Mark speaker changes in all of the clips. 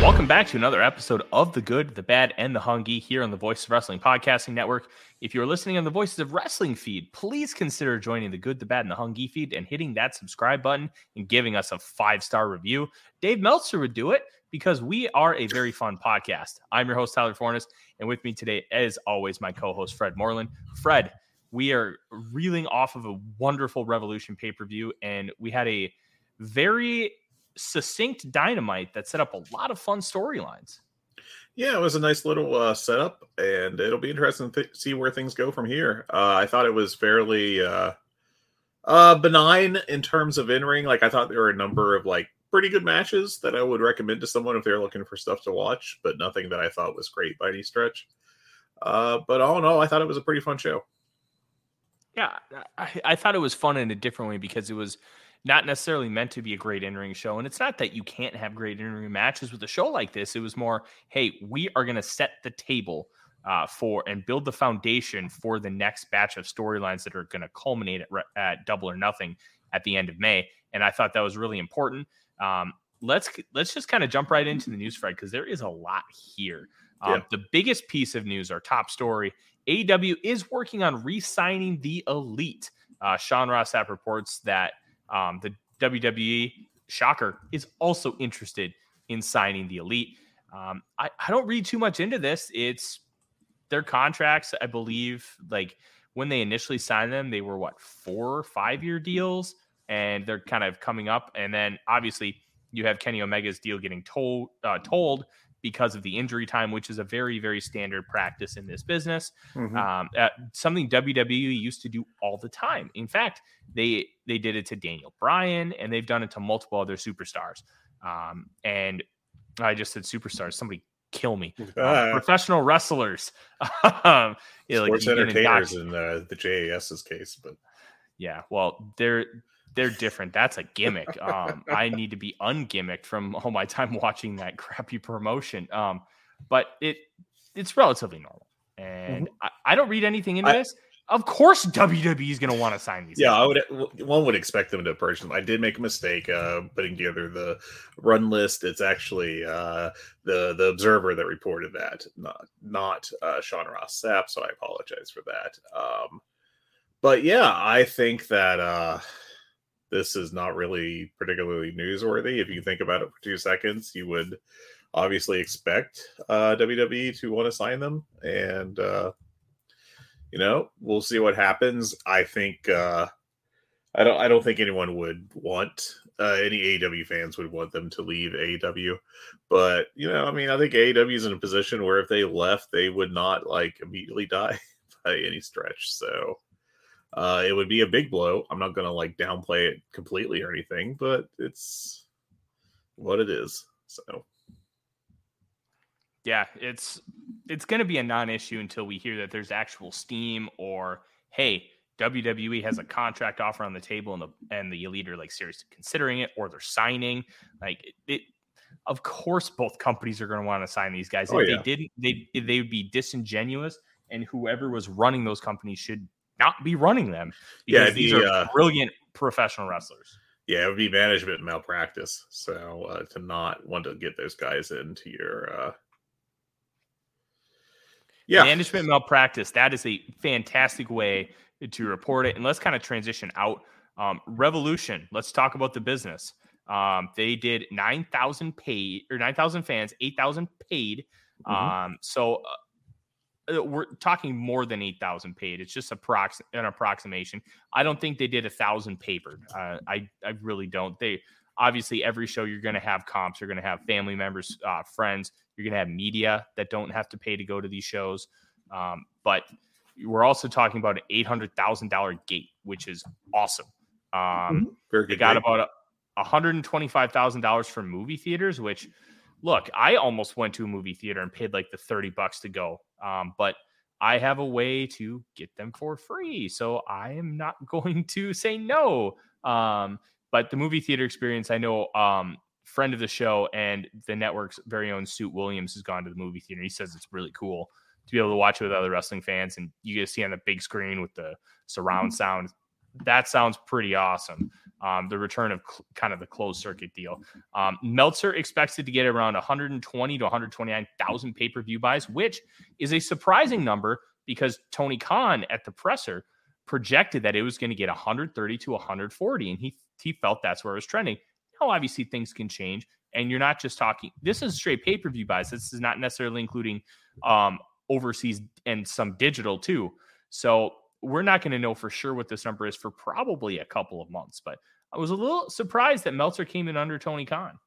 Speaker 1: Welcome back to another episode of The Good, The Bad, and The Hungy here on the Voice of Wrestling Podcasting Network. If you're listening on the Voices of Wrestling feed, please consider joining The Good, The Bad, and The Hungy feed and hitting that subscribe button and giving us a five star review. Dave Meltzer would do it because we are a very fun podcast. I'm your host, Tyler Forness, and with me today, as always, my co host, Fred Moreland. Fred, we are reeling off of a wonderful Revolution pay per view, and we had a very succinct dynamite that set up a lot of fun storylines.
Speaker 2: Yeah, it was a nice little uh, setup, and it'll be interesting to th- see where things go from here. Uh, I thought it was fairly uh, uh, benign in terms of in ring. Like I thought there were a number of like pretty good matches that I would recommend to someone if they're looking for stuff to watch, but nothing that I thought was great by any stretch. Uh, but all in all, I thought it was a pretty fun show.
Speaker 1: Yeah, I, I thought it was fun in a different way because it was not necessarily meant to be a great in-ring show. And it's not that you can't have great in-ring matches with a show like this. It was more, hey, we are going to set the table uh, for and build the foundation for the next batch of storylines that are going to culminate at, at, Double or Nothing at the end of May. And I thought that was really important. Um, let's let's just kind of jump right into the news, Fred, because there is a lot here. Um, yeah. The biggest piece of news, our top story, AEW is working on re-signing the Elite. Uh, Sean Ross reports that um, the WWE, shocker, is also interested in signing the elite. Um, I, I don't read too much into this. It's their contracts, I believe, like when they initially signed them, they were what, four or five year deals, and they're kind of coming up. And then obviously, you have Kenny Omega's deal getting told, uh, told because of the injury time, which is a very, very standard practice in this business. Mm-hmm. Um, uh, something WWE used to do all the time. In fact, they they did it to Daniel Bryan, and they've done it to multiple other superstars. Um, and I just said superstars. Somebody kill me. Uh, professional wrestlers,
Speaker 2: um, sports like, entertainers in the, the JAS's case, but
Speaker 1: yeah, well, they're they're different. That's a gimmick. Um, I need to be ungimmicked from all my time watching that crappy promotion. Um, but it it's relatively normal, and mm-hmm. I, I, don't read anything into I, this. Of course, WWE is going to want to sign these.
Speaker 2: Yeah, guys. I would. One would expect them to purchase them. I did make a mistake uh, putting together the run list. It's actually uh, the the Observer that reported that, not not uh, Sean Ross Sapp. So I apologize for that. Um, but yeah, I think that uh, this is not really particularly newsworthy. If you think about it for two seconds, you would obviously expect uh, WWE to want to sign them, and uh, you know we'll see what happens. I think uh, I don't I don't think anyone would want uh, any AEW fans would want them to leave AEW, but you know I mean I think AEW is in a position where if they left, they would not like immediately die by any stretch. So uh, it would be a big blow. I'm not to like downplay it completely or anything, but it's what it is. So,
Speaker 1: yeah, it's it's to be a non-issue until we hear that there's actual steam or hey, WWE has a contract offer on the table and the and the elite are like seriously considering it or they're signing. Like it, it of course, both companies are going to want to sign these guys. Oh, if yeah. they didn't, they they would be disingenuous, and whoever was running those companies should not be running them yeah, these are uh, brilliant professional wrestlers.
Speaker 2: Yeah, it would be management malpractice. So uh, to not want to get those guys into your uh,
Speaker 1: yeah management malpractice. That is a fantastic way to report it. And let's kind of transition out. Um, Revolution. Let's talk about the business. Um, they did 9,000 paid or 9,000 fans, 8,000 paid.
Speaker 2: Mhm.
Speaker 1: Um, so uh, we're talking more than 8,000 paid. It's just approx- an approximation. I don't think they did a thousand papered. Uh, I, I really don't. They obviously every show you're going to have comps, you're going to have family members, uh, friends, you're going to have media that don't have to pay to go to these shows. Um, but we're also talking about an $800,000 gate, which is awesome. Um,
Speaker 2: Very
Speaker 1: they got about a $125,000 for movie theaters, which look, I almost went to a movie theater and paid like the 30 bucks to go. Um, but I have a way to get them for free. So I am not going to say no. Um, but the movie theater experience, I know um friend of the show and the network's very own Suit Williams has gone to the movie theater. He says it's really cool to be able to watch it with other wrestling fans and you get to see on the big screen with the surround sound. That sounds pretty awesome. Um, the return of cl- kind of the closed circuit deal. Um, Meltzer expected to get around 120 to 129,000 pay per view buys, which is a surprising number because Tony Khan at the presser projected that it was going to get 130 to 140, and he he felt that's where it was trending. Now, obviously, things can change, and you're not just talking. This is straight pay per view buys. This is not necessarily including um, overseas and some digital too. So we're not going to know for sure what this number is for probably a couple of months. But I was a little surprised that Meltzer came in under Tony Khan.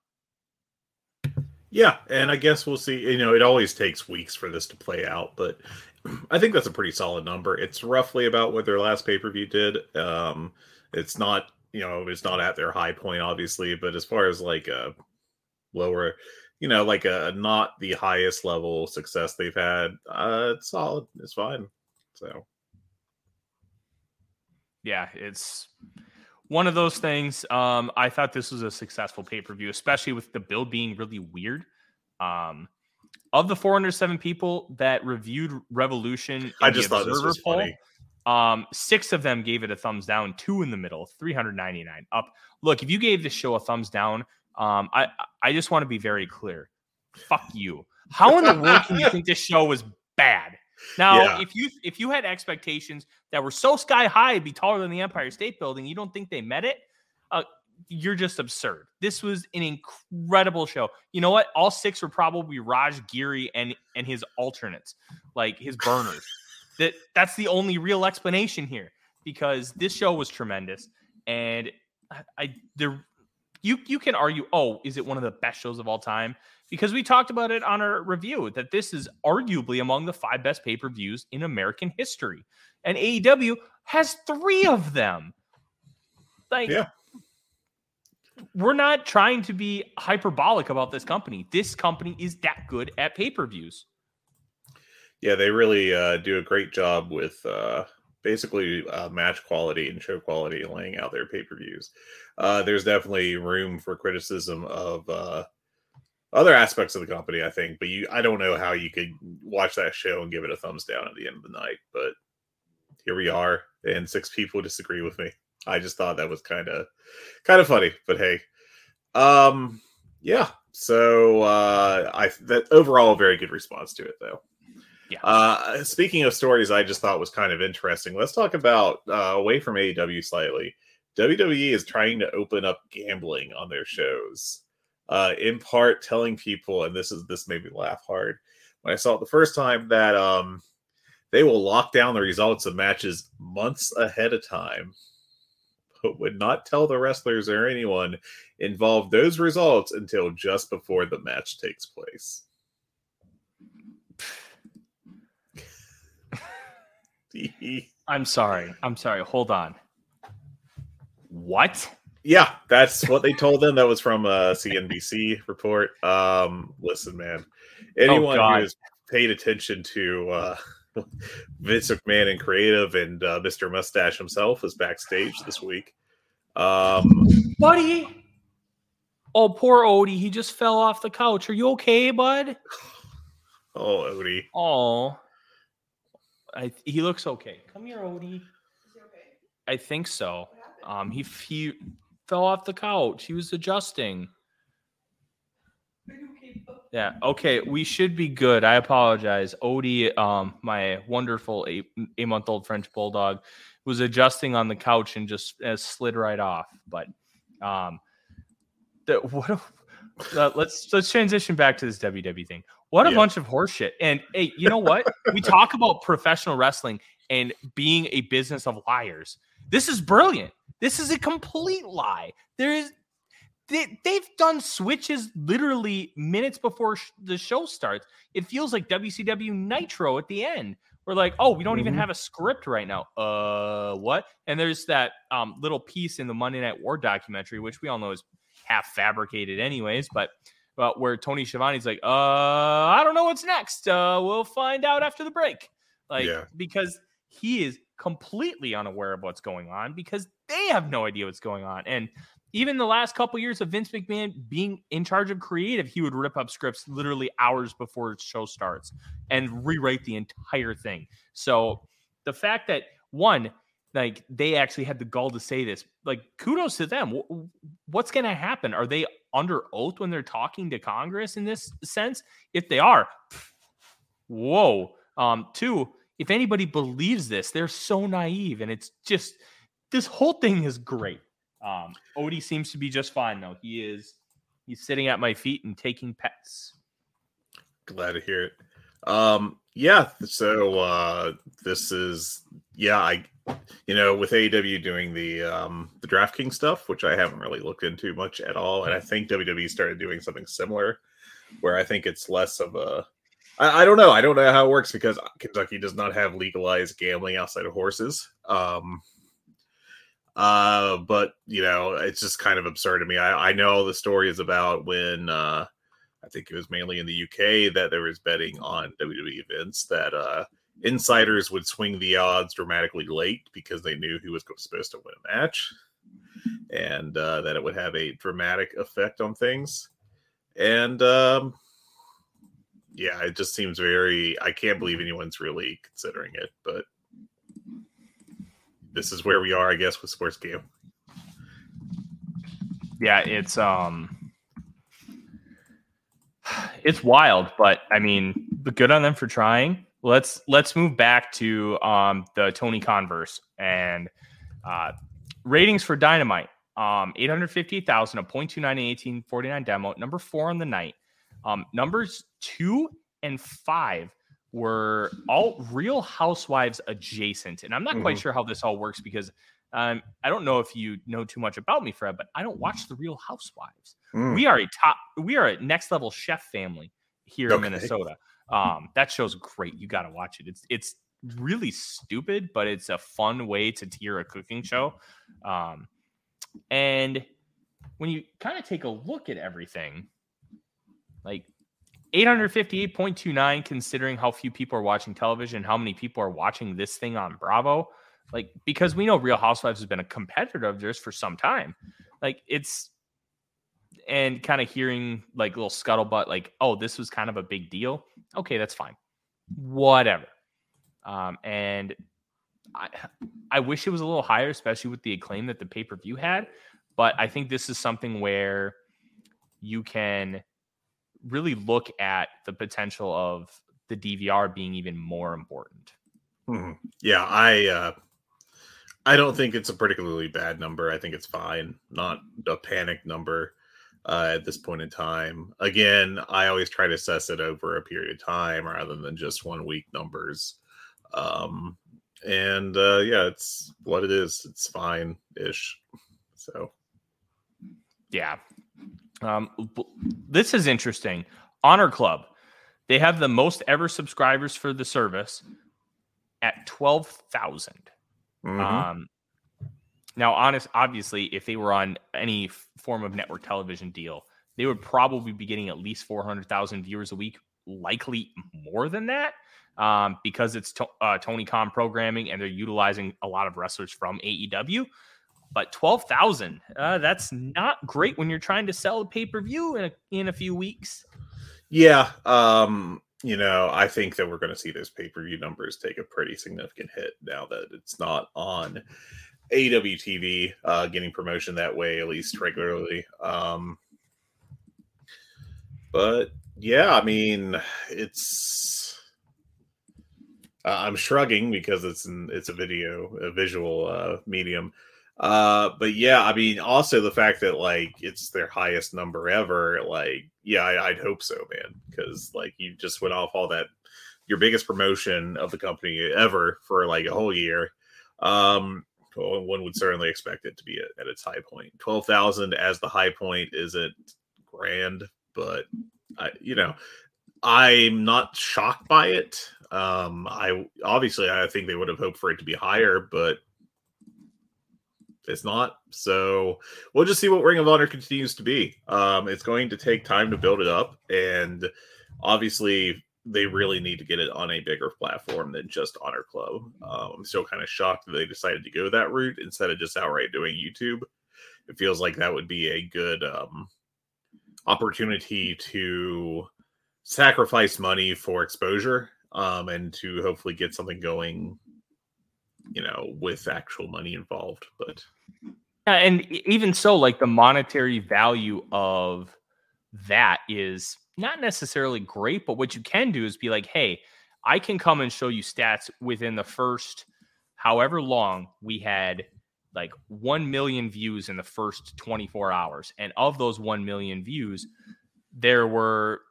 Speaker 2: Yeah, and I guess we'll see. You know, it always takes weeks for this to play out, but I think that's a pretty solid number. It's roughly about what their last pay per view did. Um, it's not, you know, it's not at their high point, obviously, but as far as like a lower, you know, like a not the highest level success they've had, uh, it's solid. It's fine. So
Speaker 1: yeah, it's one of those things. Um, I thought this was a successful pay per view, especially with the bill being really weird. Um, of the 407 people that reviewed Revolution, in
Speaker 2: I
Speaker 1: the
Speaker 2: just thought this was funny.
Speaker 1: um, six of them gave it a thumbs down, two in the middle, 399 up. Look, if you gave this show a thumbs down, um, I I just want to be very clear. Fuck you. How in the world can you think this show was bad? Now,
Speaker 2: Yeah.
Speaker 1: if you if you had expectations that were so sky high, it'd be taller than the Empire State Building, you don't think they met it? Uh, you're just absurd. This was an incredible show. You know what? All six were probably Raj Giri and and his alternates, like his burners. that that's the only real explanation here because this show was tremendous and I, I there you you can argue oh is it one of the best shows of all time because we talked about it on our review that this is arguably among the five best pay-per-views in American history and AEW has 3 of them like
Speaker 2: Yeah.
Speaker 1: we're not trying to be hyperbolic about this company this company is that good at pay-per-views
Speaker 2: Yeah, they really uh, do a great job with uh, basically uh, match quality and show quality, laying out their pay per views. Uh, there's definitely room for criticism of uh, other aspects of the company, I think. But you, I don't know how you could watch that show and give it a thumbs down at the end of the night. But here we are, and six people disagree with me. I just thought that was kind of kind of funny. But hey, um, yeah. So uh, I that overall a very good response to it though.
Speaker 1: Yeah.
Speaker 2: Uh, speaking of stories, I just thought was kind of interesting. Let's talk about uh, away from AEW slightly. WWE is trying to open up gambling on their shows, uh, in part telling people, and this is this made me laugh hard when I saw it the first time that um, they will lock down the results of matches months ahead of time, but would not tell the wrestlers or anyone involved those results until just before the match takes place.
Speaker 1: I'm sorry. I'm sorry. Hold on. What?
Speaker 2: Yeah, that's what they told them. That was from a CNBC report. Um, listen, man, anyone
Speaker 1: God.
Speaker 2: who has paid attention to uh, Vince McMahon and creative and uh, Mr. Mustache himself was backstage this week. Um,
Speaker 1: Buddy. Oh, poor Odie. He just fell off the couch. Are you okay, bud?
Speaker 2: oh, Odie.
Speaker 1: Oh. I he looks okay. Come here, Odie. Is he okay? I think so. Um he he fell off the couch. He was adjusting. Yeah. Okay. We should be good. I apologize. Odie, um, my wonderful eight, eight month old French bulldog, was adjusting on the couch and just uh, slid right off. But, um, The, what? A, uh, let's let's transition back to this WWE thing. What a
Speaker 2: Yeah.
Speaker 1: bunch of horseshit. And hey, you know what? we talk about professional wrestling and being a business of liars. This is brilliant. This is a complete lie. There is they, they've done switches literally minutes before sh- the show starts. It feels like WCW Nitro at the end. We're like, oh, we don't even
Speaker 2: Mhm.
Speaker 1: have a script right now. Uh, what? And there's that um, little piece in the Monday Night War documentary, which we all know is half fabricated, anyways. But but where Tony Schiavone's like, uh, I don't know what's next. Uh, we'll find out after the break. Like,
Speaker 2: Yeah.
Speaker 1: because he is completely unaware of what's going on because they have no idea what's going on. And even the last couple years of Vince McMahon being in charge of creative, he would rip up scripts literally hours before show starts and rewrite the entire thing. So the fact that one, like they actually had the gall to say this, like kudos to them. What's going to happen? Are they under oath when they're talking to Congress in this sense? If they are, whoa. Um, two, if anybody believes this, they're so naive, and it's just this whole thing is great. Um, Odie seems to be just fine though. He is he's sitting at my feet and taking pets.
Speaker 2: Glad to hear it. Um, yeah, so uh this is yeah, I you know, with AEW doing the um the DraftKings stuff, which I haven't really looked into much at all, and I think WWE started doing something similar where I think it's less of a I, I don't know. I don't know how it works because Kentucky does not have legalized gambling outside of horses. Um uh but you know it's just kind of absurd to me i i know the story is about when uh I think it was mainly in the UK that there was betting on WWE events that uh, insiders would swing the odds dramatically late because they knew who was supposed to win a match, and uh, that it would have a dramatic effect on things. And um, yeah, it just seems very. I can't believe anyone's really considering it, but this is where we are, I guess, with sports game.
Speaker 1: Yeah, it's um it's wild, but I mean, good on them for trying. Let's let's move back to um the Tony Converse and uh ratings for Dynamite. Um 858,000, a 0.29 in 1849 demo, number 4 on the night. Um numbers 2 and 5 were all Real Housewives adjacent. And I'm not quite
Speaker 2: Mhm.
Speaker 1: sure how this all works because um, I don't know if you know too much about me, Fred, but I don't watch the Real Housewives.
Speaker 2: Mm.
Speaker 1: We are a top, we are a next level chef family here in Minnesota. Um, that show's great. You got to watch it. It's it's really stupid, but it's a fun way to tier a cooking show. Um, and when you kind of take a look at everything, like 858.29, considering how few people are watching television, how many people are watching this thing on Bravo, like because we know Real Housewives has been a competitor of theirs for some time. Like it's and kind of hearing like little scuttlebutt, like, oh, this was kind of a big deal. Okay, that's fine. Whatever. Um, and I I wish it was a little higher, especially with the acclaim that the pay-per-view had. But I think this is something where you can really look at the potential of the DVR being even more important.
Speaker 2: Mhm. Yeah, I uh I don't think it's a particularly bad number. I think it's fine. Not a panic number uh, at this point in time. Again, I always try to assess it over a period of time rather than just one week numbers. Um and uh yeah, it's what it is. It's fine ish. So
Speaker 1: Yeah. Um, this is interesting. Honor Club, they have the most ever subscribers for the service at 12,000.
Speaker 2: mhm.
Speaker 1: Um, now, honest, obviously, if they were on any form of network television deal, they would probably be getting at least 400,000 viewers a week, likely more than that, um, because it's to, uh, Tony Khan programming and they're utilizing a lot of wrestlers from AEW. But 12,000, uh, that's not great when you're trying to sell a pay per view in a, in a few weeks.
Speaker 2: Yeah, um, you know, I think that we're going to see those pay per view numbers take a pretty significant hit now that it's not on AEW TV, uh, getting promotion that way at least regularly. Um, but yeah, I mean, it's uh, I'm shrugging because it's an, it's a video, a visual uh, medium. Uh, but yeah, I mean, also the fact that like it's their highest number ever, like, yeah, I, would hope so, man, because like you just went off all that your biggest promotion of the company ever for like a whole year. Um, well, one would certainly expect it to be at, at its high point. Twelve thousand as the high point isn't grand, but I, you know, I'm not shocked by it. Um, I obviously I think they would have hoped for it to be higher, but it's not. So we'll just see what Ring of Honor continues to be. Um, it's going to take time to build it up, and obviously they really need to get it on a bigger platform than just Honor Club. Um, I'm still kind of shocked that they decided to go that route instead of just outright doing YouTube. It feels like that would be a good um, opportunity to sacrifice money for exposure um, and to hopefully get something going you know, with actual money involved. But
Speaker 1: yeah, and even so, like the monetary value of that is not necessarily great, but what you can do is be like, hey, I can come and show you stats within the first however long we had like 1 million views in the first 24 hours. And of those 1 million views, there were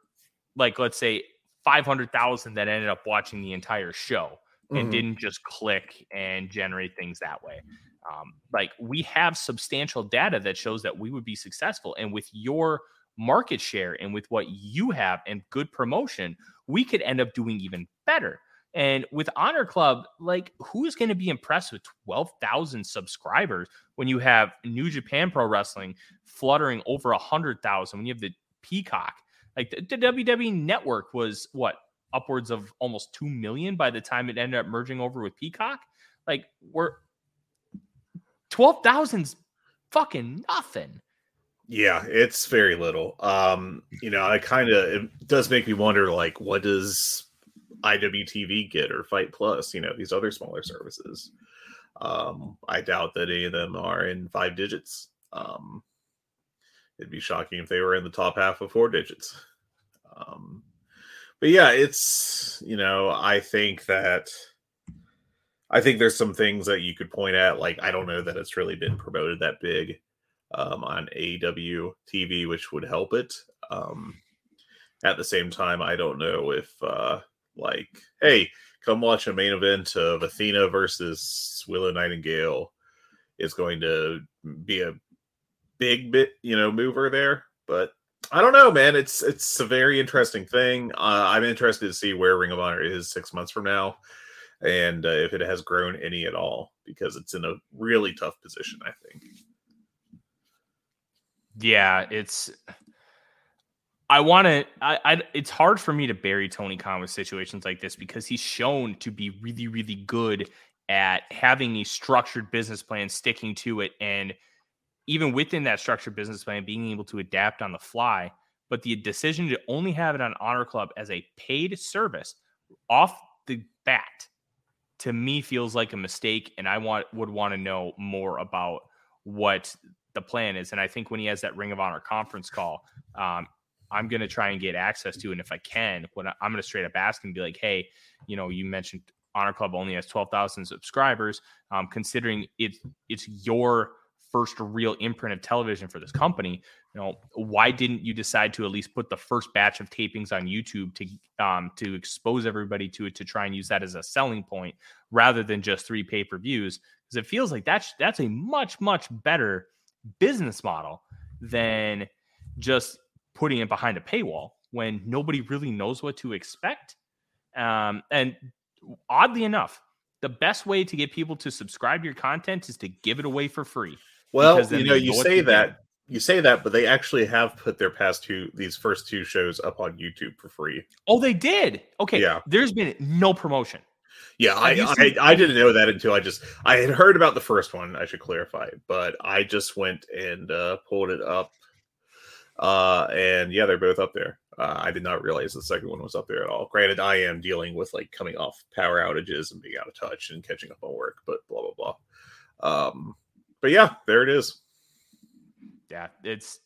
Speaker 1: like, let's say 500,000 that ended up watching the entire show and mm-hmm. didn't just click and generate things that way. Um, like we have substantial data that shows that we would be successful. And with your market share and with what you have and good promotion, we could end up doing even better. And with Honor Club, like who is going to be impressed with 12,000 subscribers when you have New Japan Pro Wrestling fluttering over 100,000, when you have the Peacock? Like the, the WWE network was what upwards of almost 2 million by the time it ended up merging over with Peacock. Like we're 12,000's fucking nothing.
Speaker 2: Yeah, it's very little. Um, you know, I kind of it does make me wonder like what does IWTV get or Fight Plus, you know, these other smaller services. Um, I doubt that any of them are in five digits. Um, it'd be shocking if they were in the top half of four digits. Um, but yeah, it's you know, I think that I think there's some things that you could point at. Like I don't know that it's really been promoted that big um, on AEW TV, which would help it. Um, at the same time, I don't know if uh, like, hey, come watch a main event of Athena versus Willow Nightingale is going to be a big bit, you know, mover there. But I don't know, man. It's it's a very interesting thing. Uh, I'm interested to see where Ring of Honor is six months from now, and uh, if it has grown any at all, because it's in a really tough position. I think.
Speaker 1: Yeah, it's. I want to. I, I. It's hard for me to bury Tony Khan with situations like this because he's shown to be really, really good at having a structured business plan, sticking to it, and even within that structured business plan, being able to adapt on the fly. But the decision to only have it on Honor Club as a paid service off the bat to me feels like a mistake. And I want would want to know more about what the plan is. And I think when he has that Ring of Honor conference call, um, I'm going to try and get access to. And if I can, when I'm going to straight up ask and be like, hey, you know, you mentioned Honor Club only has 12,000 subscribers. Um, considering it's it's your first real imprint of television for this company. You know why didn't you decide to at least put the first batch of tapings on youtube to um to expose everybody to it to try and use that as a selling point rather than just three pay-per-views? Because it feels like that's that's a much much better business model than just putting it behind a paywall when nobody really knows what to expect. Um and oddly enough the best way to get people to subscribe to your content is to give it away for free
Speaker 2: well, you know, you say that you say that, but they actually have put their past two these first two shows up on YouTube for free.
Speaker 1: Oh, they did. Okay. Yeah. There's been no promotion.
Speaker 2: Yeah, I, I, I didn't know that until I just I had heard about the first one. I should clarify, but I just went and uh, pulled it up, uh, and yeah, they're both up there. Uh, I did not realize the second one was up there at all. Granted, I am dealing with like coming off power outages and being out of touch and catching up on work, but blah blah blah. Um, but yeah, there it is.
Speaker 1: Yeah, it's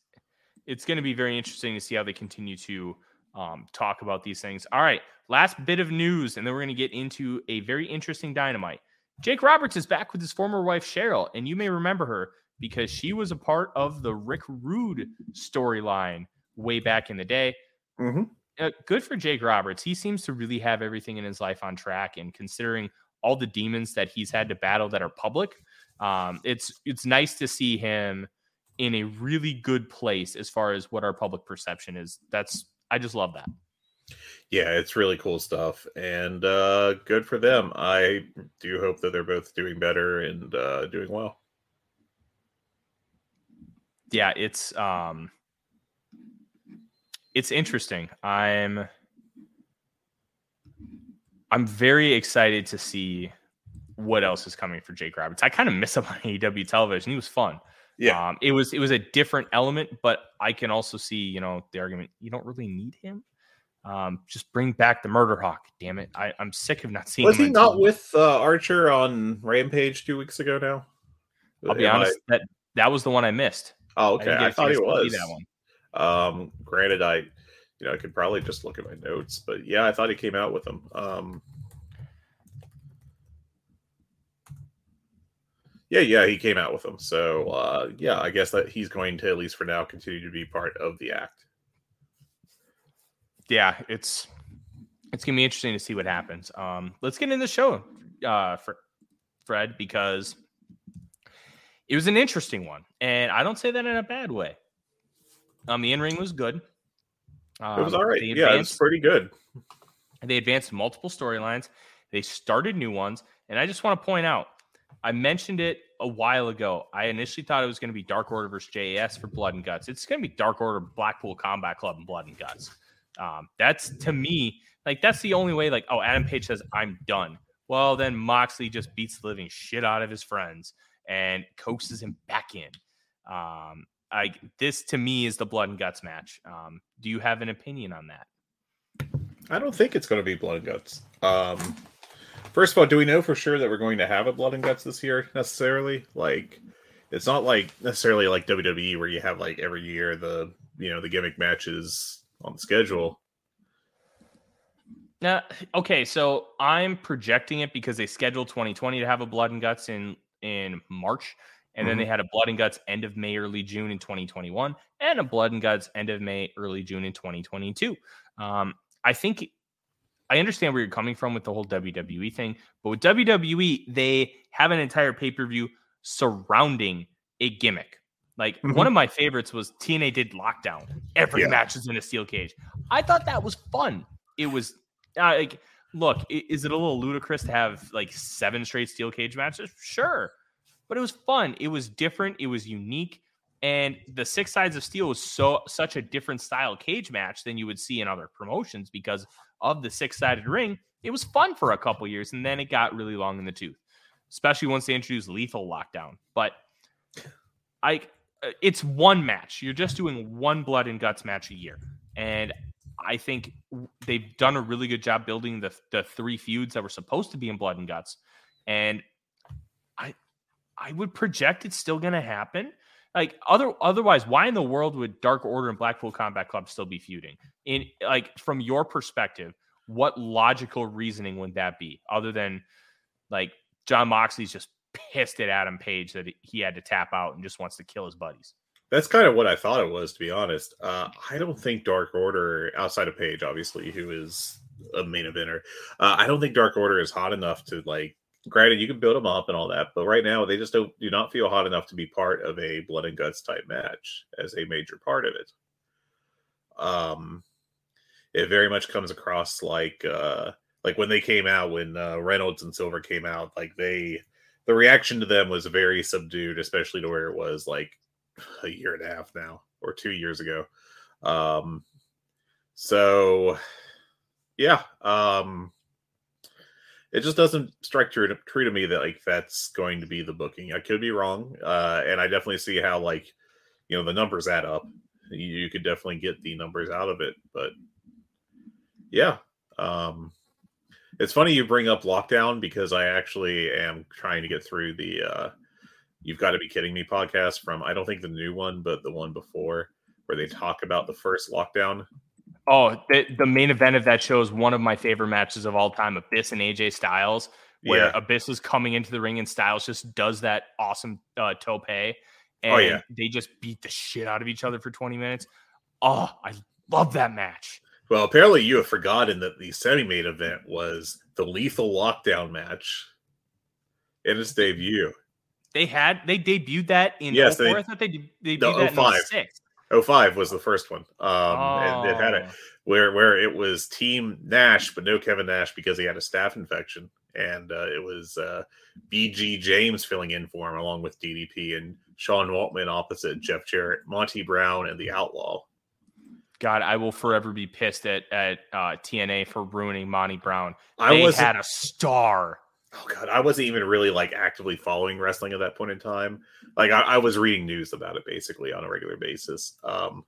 Speaker 1: it's going to be very interesting to see how they continue to um, talk about these things. All right, last bit of news, and then we're going to get into a very interesting dynamite. Jake Roberts is back with his former wife Cheryl, and you may remember her because she was a part of the Rick Rude storyline way back in the day.
Speaker 2: Mm-hmm.
Speaker 1: Uh, good for Jake Roberts. He seems to really have everything in his life on track, and considering all the demons that he's had to battle that are public, um, it's it's nice to see him in a really good place as far as what our public perception is. That's I just love that.
Speaker 2: Yeah, it's really cool stuff, and uh, good for them. I do hope that they're both doing better and uh, doing well.
Speaker 1: Yeah, it's um, it's interesting. I'm I'm very excited to see what else is coming for Jake Roberts. I kind of miss him on AEW television. He was fun.
Speaker 2: Yeah,
Speaker 1: Um, it was it was a different element, but I can also see, you know, the argument you don't really need him. Um, just bring back the murder hawk. Damn it. I, I'm sick of not seeing
Speaker 2: was he not with uh, Archer on Rampage two weeks ago? Now,
Speaker 1: I'll be
Speaker 2: Am I-
Speaker 1: honest, that that was the one I missed.
Speaker 2: oh, okay.
Speaker 1: didn't
Speaker 2: I, thought he
Speaker 1: chance to see
Speaker 2: was.
Speaker 1: that one.
Speaker 2: Um, granted, I, you know, I could probably just look at my notes, but yeah, I thought he came out with them. Um, yeah, yeah, he came out with them. So, uh, yeah, I guess that he's going to at least for now continue to be part of the act.
Speaker 1: Yeah, it's it's gonna be interesting to see what happens. Um, let's get into the show, uh, for Fred, because it was an interesting one, and I don't say that in a bad way. Um, the in ring was good. Um,
Speaker 2: It was all right.
Speaker 1: They
Speaker 2: Yeah, it was pretty good.
Speaker 1: they advanced multiple storylines. They started new ones, and I just want to point out. I mentioned it a while ago. I initially thought it was going to be Dark Order versus JAS for Blood and Guts. It's going to be Dark Order, Blackpool Combat Club, and Blood and Guts. Um, that's to me like that's the only way. Like, oh, Adam Page says I'm done. Well, then Moxley just beats the living shit out of his friends and coaxes him back in. Um, I this to me is the Blood and Guts match. Um, do you have an opinion on that?
Speaker 2: I don't think it's going to be Blood and Guts. Um, first of all, do we know for sure that we're going to have a Blood and Guts this year necessarily? Like, it's not like necessarily like WWE where you have like every year the you know the gimmick matches on the schedule.
Speaker 1: Now, okay, so I'm projecting it because they scheduled 2020 to have a Blood and Guts in in March, and then they had a Blood and Guts end of May, early June in 2021, and a Blood and Guts end of May, early June in 2022. Um, I think I understand where you're coming from with the whole WWE thing, but with WWE, they have an entire pay per view surrounding a gimmick. Like
Speaker 2: Mhm.
Speaker 1: one of my favorites was TNA did Lockdown. Every
Speaker 2: Yeah.
Speaker 1: match is in a steel cage. I thought that was fun. It was uh, like, look, is it a little ludicrous to have like seven straight steel cage matches? Sure, but it was fun. It was different. It was unique, and the Six Sides of Steel was so such a different style cage match than you would see in other promotions because of the six sided ring. It was fun for a couple years, and then it got really long in the tooth, especially once they introduced lethal lockdown. But I, uh, it's one match. You're just doing one blood and guts match a year, and I think they've done a really good job building the the three feuds that were supposed to be in blood and guts, and I I would project it's still going to happen. Like other otherwise, why in the world would Dark Order and Blackpool Combat Club still be feuding? In like from your perspective, what logical reasoning would that be other than like Jon Moxley's just pissed at Adam Page that he had to tap out and just wants to kill his buddies?
Speaker 2: That's kind of what I thought it was, to be honest. Uh, I don't think Dark Order, outside of Page, obviously, who is a main eventer, uh, I don't think Dark Order is hot enough to like. Granted, you can build them up and all that, but right now they just don't do not feel hot enough to be part of a blood and guts type match as a major part of it. Um, it very much comes across like uh, like when they came out when uh, Reynolds and Silver came out, like they the reaction to them was very subdued, especially to where it was like a year and a half now or two years ago. Um, so yeah, um, it just doesn't strike true to, true to me that like that's going to be the booking. I could be wrong, uh, and I definitely see how like you know the numbers add up. You, you could definitely get the numbers out of it, but yeah, um, it's funny you bring up lockdown because I actually am trying to get through the uh, "You've Got to Be Kidding Me" podcast from I don't think the new one, but the one before where they talk about the first lockdown.
Speaker 1: Oh, the, the main event of that show is one of my favorite matches of all time. Abyss and AJ Styles. where
Speaker 2: Yeah.
Speaker 1: Abyss is coming into the ring and Styles just does that awesome uh, tope. And
Speaker 2: Oh, yeah.
Speaker 1: they just beat the shit out of each other for 20 minutes. Oh, I love that match.
Speaker 2: Well, apparently you have forgotten that the semi-main event was the Lethal Lockdown match in its debut.
Speaker 1: They had they debuted that in
Speaker 2: Yes,
Speaker 1: 04.
Speaker 2: they-
Speaker 1: I thought they de- debuted
Speaker 2: No,
Speaker 1: that in 06.
Speaker 2: 05 was the first one. Um, and it had it
Speaker 1: Oh.
Speaker 2: where where it was Team Nash, but no Kevin Nash because he had a staph infection, and uh, it was uh, BG James filling in for him along with DDP and Sean Waltman opposite Jeff Jarrett, Monty Brown, and the Outlaw.
Speaker 1: God, I will forever be pissed at at uh, TNA for ruining Monty Brown.
Speaker 2: I
Speaker 1: They
Speaker 2: was
Speaker 1: had a star.
Speaker 2: Oh god, I wasn't even really like actively following wrestling at that point in time. Like I, I was reading news about it basically on a regular basis. Um,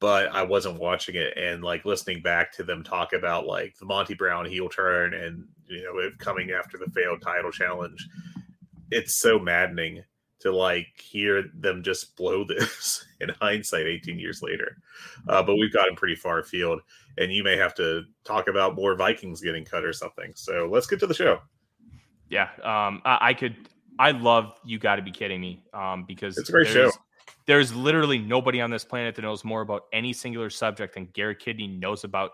Speaker 2: but I wasn't watching it and like listening back to them talk about like the Monty Brown heel turn and you know it coming after the failed title challenge. It's so maddening to like hear them just blow this in hindsight 18 years later. Uh, but we've gotten pretty far afield and you may have to talk about more Vikings getting cut or something. So let's get to the show.
Speaker 1: Yeah, um, I, I could. I love you. Got to be kidding me. Um, because
Speaker 2: It's a great
Speaker 1: there's-
Speaker 2: show.
Speaker 1: There's literally nobody on this planet that knows more about any singular subject than Garrett Kidney knows about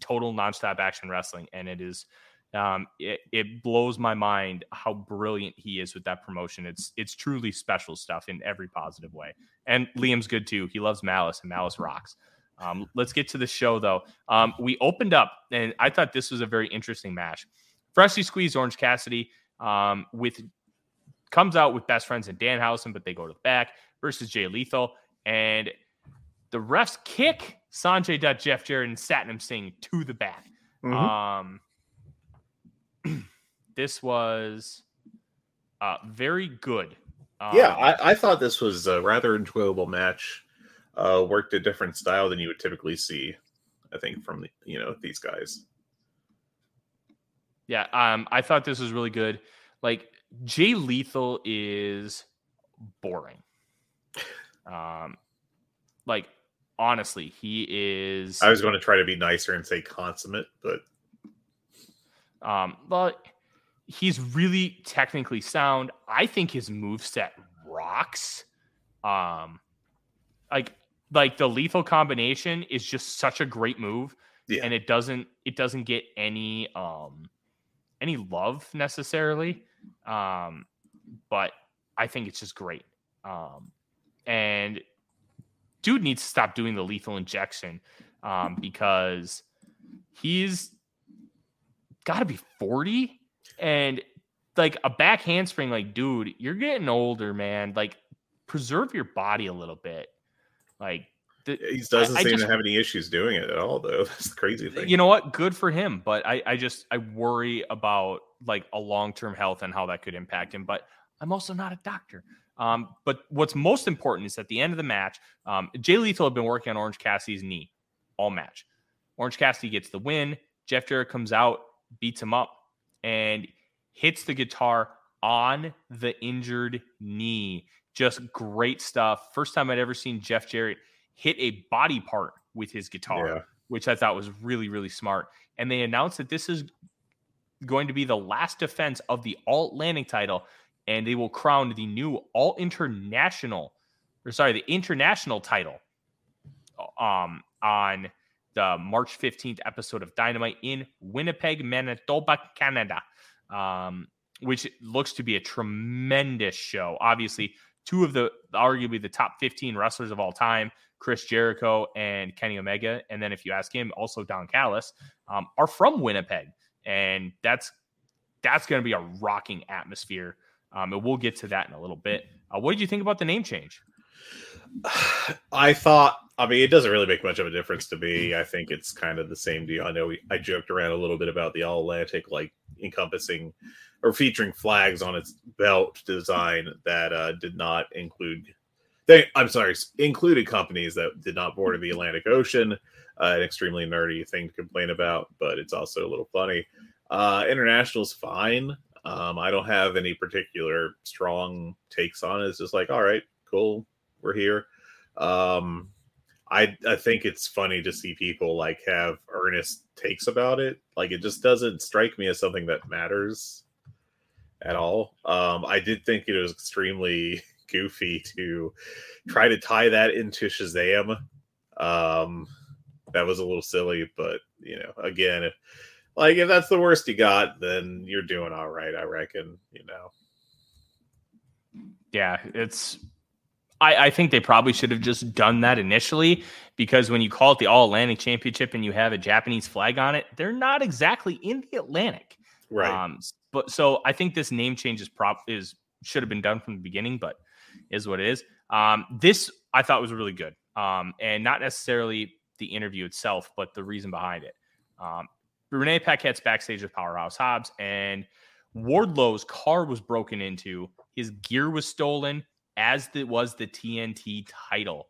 Speaker 1: total nonstop action wrestling, and it is. Um, it, it blows my mind how brilliant he is with that promotion. It's it's truly special stuff in every positive way. And Liam's good too. He loves Malice, and Malice rocks. Um, let's get to the show though. Um, we opened up, and I thought this was a very interesting match. Freshly squeezed Orange Cassidy um, with comes out with best friends and Danhausen, but they go to the back versus Jay Lethal, and the refs kick Sanjay Dutt, Jeff Jarrett, and Satnam Singh to the back.
Speaker 2: Mhm.
Speaker 1: Um, this was uh, very good. Um,
Speaker 2: yeah, I, I thought this was a rather enjoyable match. Uh, worked a different style than you would typically see. I think from the, you know these guys.
Speaker 1: Yeah, um, I thought this was really good. Like Jay Lethal is boring. Um, like honestly, he is.
Speaker 2: I was going to try to be nicer and say consummate, but
Speaker 1: Um, but he's really technically sound. I think his move set rocks. Um, like like the lethal combination is just such a great move,
Speaker 2: Yeah.
Speaker 1: and it doesn't it doesn't get any um any love necessarily. Um, but I think it's just great. Um, and dude needs to stop doing the lethal injection um, because he's got to be 40 and like a back handspring like dude you're getting older man like preserve your body a little bit like the,
Speaker 2: he doesn't
Speaker 1: I
Speaker 2: seem
Speaker 1: just-
Speaker 2: to have any issues doing it at all, though. That's the crazy thing.
Speaker 1: you know what? Good for him but i i just i worry about like a long-term health and how that could impact him but i'm also not a doctor. Um but what's most important is at the end of the match um jay lethal had been working on orange cassidy's knee all match. Orange cassidy gets the win jeff jarrett comes out beats him up and hits the guitar on the injured knee. Just great stuff. First time i'd ever seen jeff jarrett hit a body part with his guitar
Speaker 2: Yeah.
Speaker 1: which I thought was really, really smart. And they announced that this is going to be the last defense of the All Atlantic title, and they will crown the new All International, or sorry, the international title, um, on the March fifteenth episode of Dynamite in Winnipeg, Manitoba, Canada, um, which looks to be a tremendous show. Obviously, two of the arguably the top fifteen wrestlers of all time. Chris Jericho and Kenny Omega, and then if you ask him, also Don Callis, um, are from Winnipeg, and that's that's going to be a rocking atmosphere. Um, and we'll get to that in a little bit. Uh, what did you think about the name change?
Speaker 2: I thought, I mean, it doesn't really make much of a difference to me. I think it's kind of the same deal. I know we, I joked around a little bit about the All Atlantic, like encompassing or featuring flags on its belt design that uh, did not include. They, I'm sorry, included companies that did not border the Atlantic Ocean. Uh, an extremely nerdy thing to complain about, but it's also a little funny. Uh, international's fine. Um, I don't have any particular strong takes on it. It's just like, all right, cool, we're here. Um, I I think it's funny to see people like have earnest takes about it. Like it just doesn't strike me as something that matters. at all. Um, I did think it was extremely goofy to try to tie that into Shazam. Um, that was a little silly, but you know, again, if like if that's the worst you got, then you're doing all right, I reckon. You know.
Speaker 1: Yeah, it's. I, I think they probably should have just done that initially because when you call it the All Atlantic Championship and you have a Japanese flag on it, they're not exactly in the Atlantic.
Speaker 2: Right.
Speaker 1: Um, but so I think this name change is prop is should have been done from the beginning, but is what it is. Um, this I thought was really good. Um, and not necessarily the interview itself, but the reason behind it. Um, Renee Paquette's backstage with Powerhouse Hobbs, and Wardlow's car was broken into. His gear was stolen, as it was the TNT title.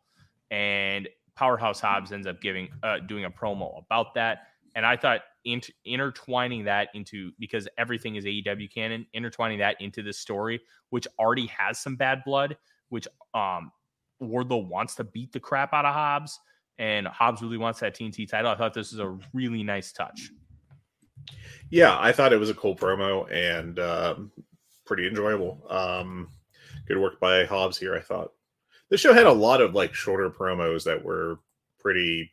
Speaker 1: And Powerhouse Hobbs ends up giving uh, doing a promo about that. And I thought int- intertwining that into because everything is AEW canon, intertwining that into this story, which already has some bad blood, which um Wardlow wants to beat the crap out of Hobbs, and Hobbs really wants that TNT title. I thought this was a really nice touch.
Speaker 2: Yeah, I thought it was a cool promo and um, pretty enjoyable. Um, good work by Hobbs here. I thought the show had a lot of like shorter promos that were pretty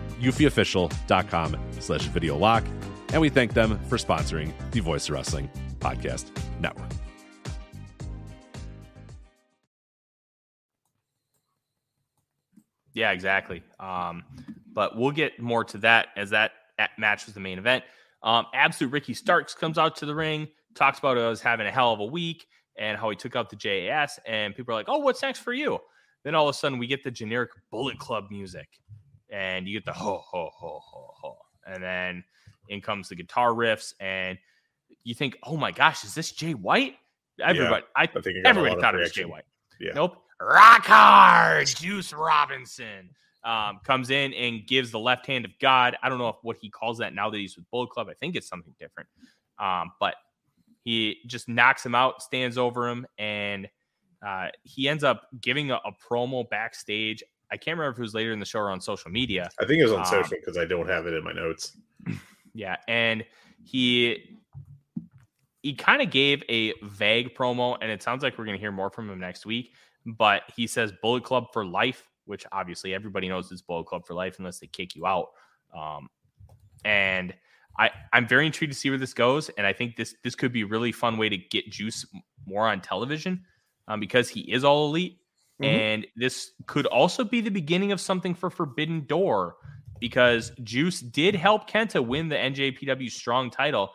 Speaker 3: eufyofficial.com slash video lock. And we thank them for sponsoring the Voice Wrestling Podcast Network.
Speaker 1: Yeah, exactly. Um, but we'll get more to that as that match was the main event. Um, Absolute Ricky Starks comes out to the ring, talks about us having a hell of a week and how he took out the JAS. And people are like, oh, what's next for you? Then all of a sudden we get the generic Bullet Club music and you get the ho ho ho ho ho, and then in comes the guitar riffs, and you think, oh my gosh, is this Jay White? Everybody, yeah, I, I everybody thought it was Jay White.
Speaker 2: Yeah.
Speaker 1: Nope, rock hard, Juice Robinson. Um, comes in and gives the left hand of God. I don't know if, what he calls that now that he's with Bullet Club. I think it's something different. Um, but he just knocks him out, stands over him, and uh, he ends up giving a, a, promo backstage. I can't remember if it was later in the show or on social media.
Speaker 2: I think it was on um, social because I don't have it in my notes.
Speaker 1: Yeah, and he he kind of gave a vague promo, and it sounds like we're going to hear more from him next week. But he says Bullet Club for life, which obviously everybody knows is Bullet Club for life unless they kick you out. Um, and I I'm very intrigued to see where this goes, and I think this this could be a really fun way to get Juice more on television um, because he is all elite Mm-hmm. And this could also be the beginning of something for Forbidden Door because Juice did help Kenta win the NJPW Strong title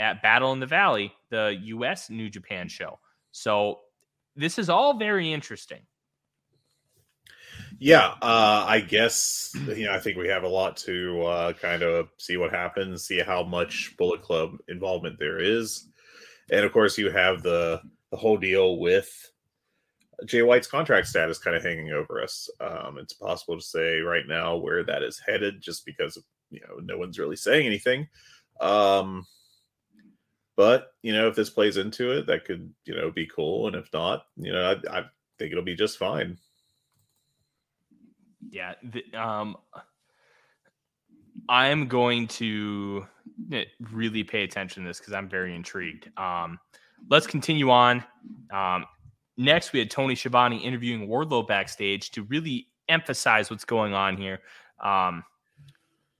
Speaker 1: at Battle in the Valley, the US New Japan show. So this is all very interesting.
Speaker 2: Yeah, uh, I guess you know. I think we have a lot to uh, kind of see what happens, see how much Bullet Club involvement there is, and of course, you have the the whole deal with Jay White's contract status kind of hanging over us. Um, it's possible to say right now where that is headed, just because you know no one's really saying anything. Um, but you know, if this plays into it, that could you know be cool, and if not, you know, I, I think it'll be just fine.
Speaker 1: Yeah, the, um, I'm going to eh, really pay attention to this because I'm very intrigued. Um, let's continue on. Um, next, we had Tony Schiavone interviewing Wardlow backstage to really emphasize what's going on here. Um,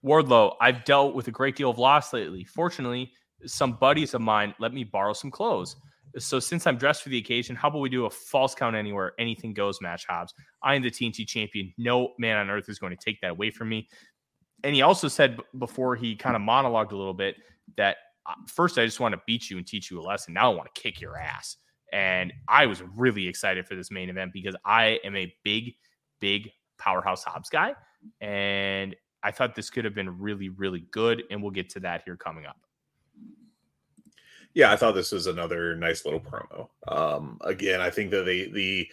Speaker 1: Wardlow, I've dealt with a great deal of loss lately. Fortunately, some buddies of mine let me borrow some clothes. So since I'm dressed for the occasion, how about we do a false count anywhere, anything goes match, Hobbs? I am the TNT champion. No man on earth is going to take that away from me. And he also said before he kind of monologued a little bit that uh, first I just want to beat you and teach you a lesson. Now I want to kick your ass. And I was really excited for this main event because I am a big, big powerhouse Hobbs guy. And I thought this could have been really, really good. And we'll get to that here coming up
Speaker 2: yeah, I thought this was another nice little promo. Um, again, I think that they the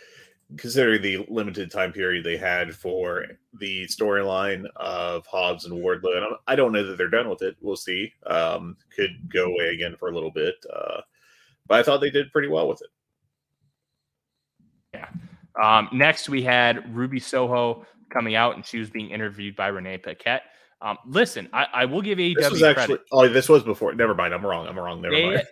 Speaker 2: considering the limited time period they had for the storyline of Hobbs and Wardlow, and I don't know that they're done with it. We'll see. Um, could go away again for a little bit, uh, but I thought they did pretty well with it.
Speaker 1: Yeah. Um, next, we had Ruby Soho coming out, and she was being interviewed by Renee Paquette. Um, listen, I, I, will give AEW
Speaker 2: this was actually, credit. Oh, this was before. Never mind. I'm wrong. I'm wrong. Never
Speaker 1: they,
Speaker 2: mind.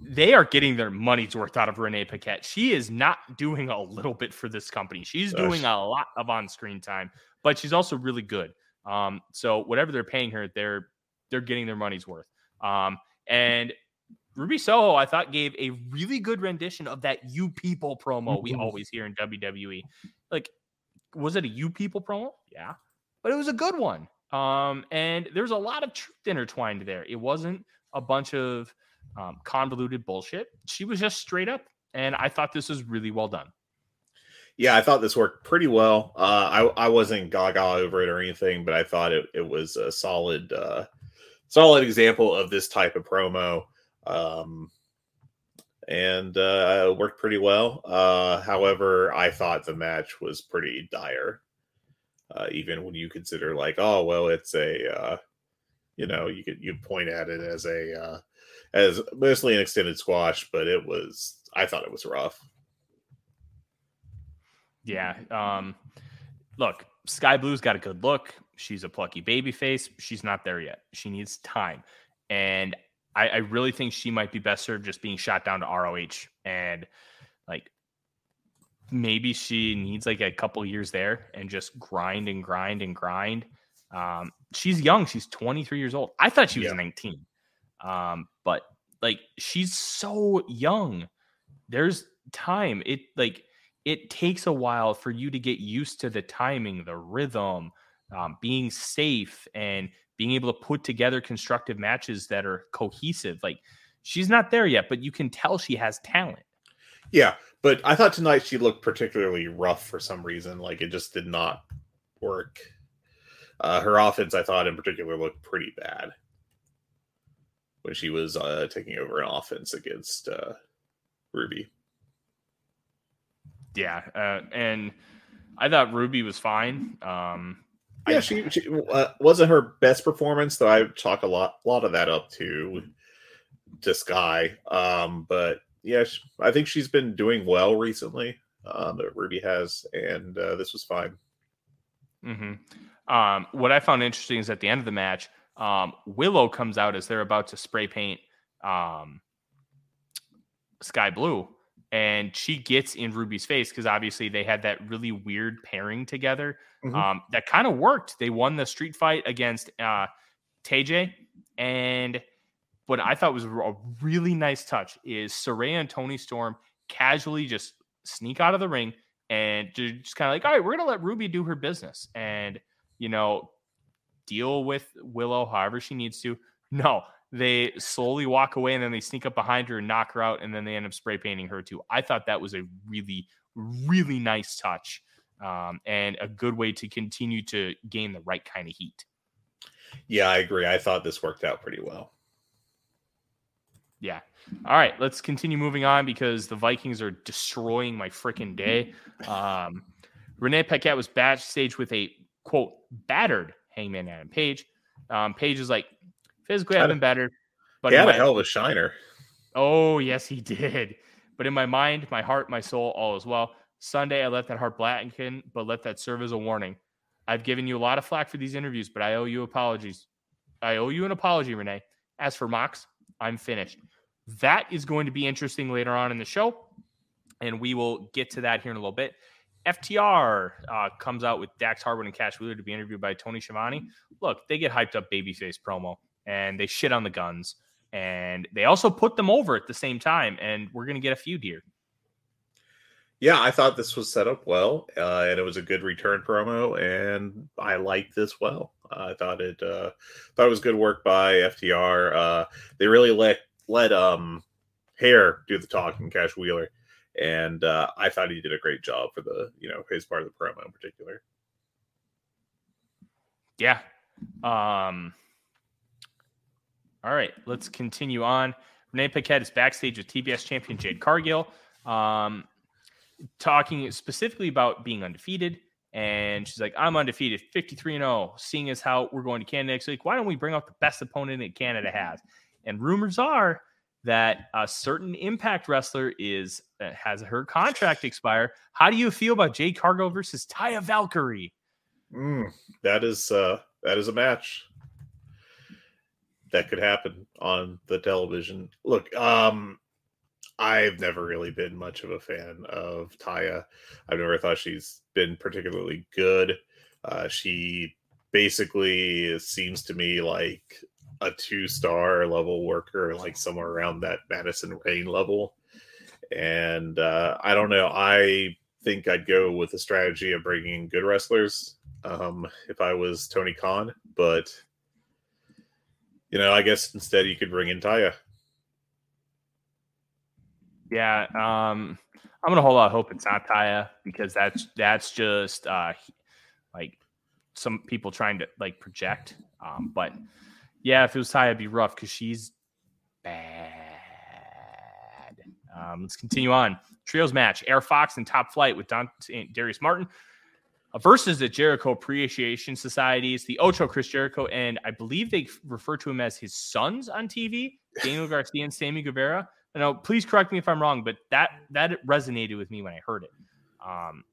Speaker 1: They are getting their money's worth out of Renee Paquette. She is not doing a little bit for this company. She's doing a lot of on-screen time, but she's also really good. Um, so whatever they're paying her, they're they're getting their money's worth. Um, and Ruby Soho, I thought, gave a really good rendition of that "You People" promo we mm-hmm. always hear in WWE. Like, was it a "You People" promo? Yeah, but it was a good one. Um, and there's a lot of truth intertwined there. It wasn't a bunch of um, convoluted bullshit. She was just straight up. And I thought this was really well done.
Speaker 2: Yeah, I thought this worked pretty well. Uh, I I wasn't gaga over it or anything, but I thought it, it was a solid uh, solid example of this type of promo. Um, and uh, it worked pretty well. Uh, however, I thought the match was pretty dire uh, even when you consider like, oh well, it's a uh, you know you could you point at it as a uh, as mostly an extended squash, but it was I thought it was rough.
Speaker 1: Yeah. Um, look, Skye Blue's got a good look. She's a plucky baby face. She's not there yet. She needs time. And I, I really think she might be best served just being shot down to ROH. And like maybe she needs like a couple years there and just grind and grind and grind. Um, she's young. She's 23 years old. I thought she was yeah. 19. Um, but like she's so young. There's time. It like it takes a while for you to get used to the timing, the rhythm, um, being safe, and being able to put together constructive matches that are cohesive. Like she's not there yet, but you can tell she has talent.
Speaker 2: Yeah, but I thought tonight she looked particularly rough for some reason. Like it just did not work. Uh, her offense, I thought in particular, looked pretty bad when she was uh, taking over an offense against uh, Ruby.
Speaker 1: Yeah, uh, and I thought Ruby was fine. Um,
Speaker 2: yeah, I, she, she uh, wasn't her best performance, though. I chalk a lot, a lot of that up to to Skye. Um, but yeah, I think she's been doing well recently. Um, that Ruby has, and uh, this was fine.
Speaker 1: Mm-hmm. Um, what I found interesting is at the end of the match, um, Willow comes out as they're about to spray paint um, Skye Blue, and she gets in Ruby's face because obviously they had that really weird pairing together. Mm-hmm. Um, that kind of worked. They won the street fight against uh, TJ, and what I thought was a really nice touch is Saraya and Toni Storm casually just sneak out of the ring, and just kind of like, all right, we're gonna let Ruby do her business and you know deal with Willow however she needs to. No, they slowly walk away and then they sneak up behind her and knock her out, and then they end up spray painting her too. I thought that was a really, really nice touch um, and a good way to continue to gain the right kind of heat.
Speaker 2: Yeah, I agree. I thought this worked out pretty well.
Speaker 1: Yeah. All right, let's continue moving on because the Vikings are destroying my freaking day. Um, Renee Paquette was backstage with a quote battered Hangman Adam Page. Um, Page is like physically I've been better,
Speaker 2: but he had my, a hell of a shiner.
Speaker 1: Oh yes, he did. But in my mind, my heart, my soul, all is well. Sunday, I let that heart blacken, but let that serve as a warning. I've given you a lot of flack for these interviews, but I owe you apologies. I owe you an apology, Renee. As for Mox, I'm finished. That is going to be interesting later on in the show, and we will get to that here in a little bit. FTR uh, comes out with Dax Harwood and Cash Wheeler to be interviewed by Tony Schiavone. Look, they get hyped up babyface promo and they shit on the Gunns, and they also put them over at the same time, and we're gonna get a feud here.
Speaker 2: Yeah, I thought this was set up well, uh, and it was a good return promo, and I liked this well. I thought it uh, thought it was good work by FTR. Uh, they really let let um Hair do the talking, Cash Wheeler, and uh, I thought he did a great job for the you know his part of the promo in particular.
Speaker 1: Yeah. Um. All right, let's continue on. Renee Paquette is backstage with TBS champion Jade Cargill. Um, talking specifically about being undefeated. And she's like, I'm undefeated, 53 and 0. Seeing as how we're going to Canada next week, why don't we bring out the best opponent that Canada has? And rumors are that a certain Impact wrestler is uh, has her contract expire. How do you feel about Jade Cargill versus Taya Valkyrie?
Speaker 2: Mm, that is uh, that is a match that could happen on the television. Look, um, I've never really been much of a fan of Taya. I've never thought she's been particularly good. Uh, she basically seems to me like a two star level worker, like somewhere around that Madison Rayne level. And uh, I don't know. I think I'd go with the strategy of bringing in good wrestlers um, if I was Tony Khan. But, you know, I guess instead you could bring in Taya.
Speaker 1: Yeah, um, I'm gonna hold out hope it's not Taya because that's that's just uh, like some people trying to like project. Um, but yeah, if it was Taya, it'd be rough because she's bad. Um, let's continue on. Trios match: AR Fox and Top Flight with Don Darius Martin versus the Jericho Appreciation Societies, the Ocho Chris Jericho, and I believe they refer to him as his sons on TV, Daniel Garcia and Sammy Guevara. Now, please correct me if I'm wrong, but that that resonated with me when I heard it. Um,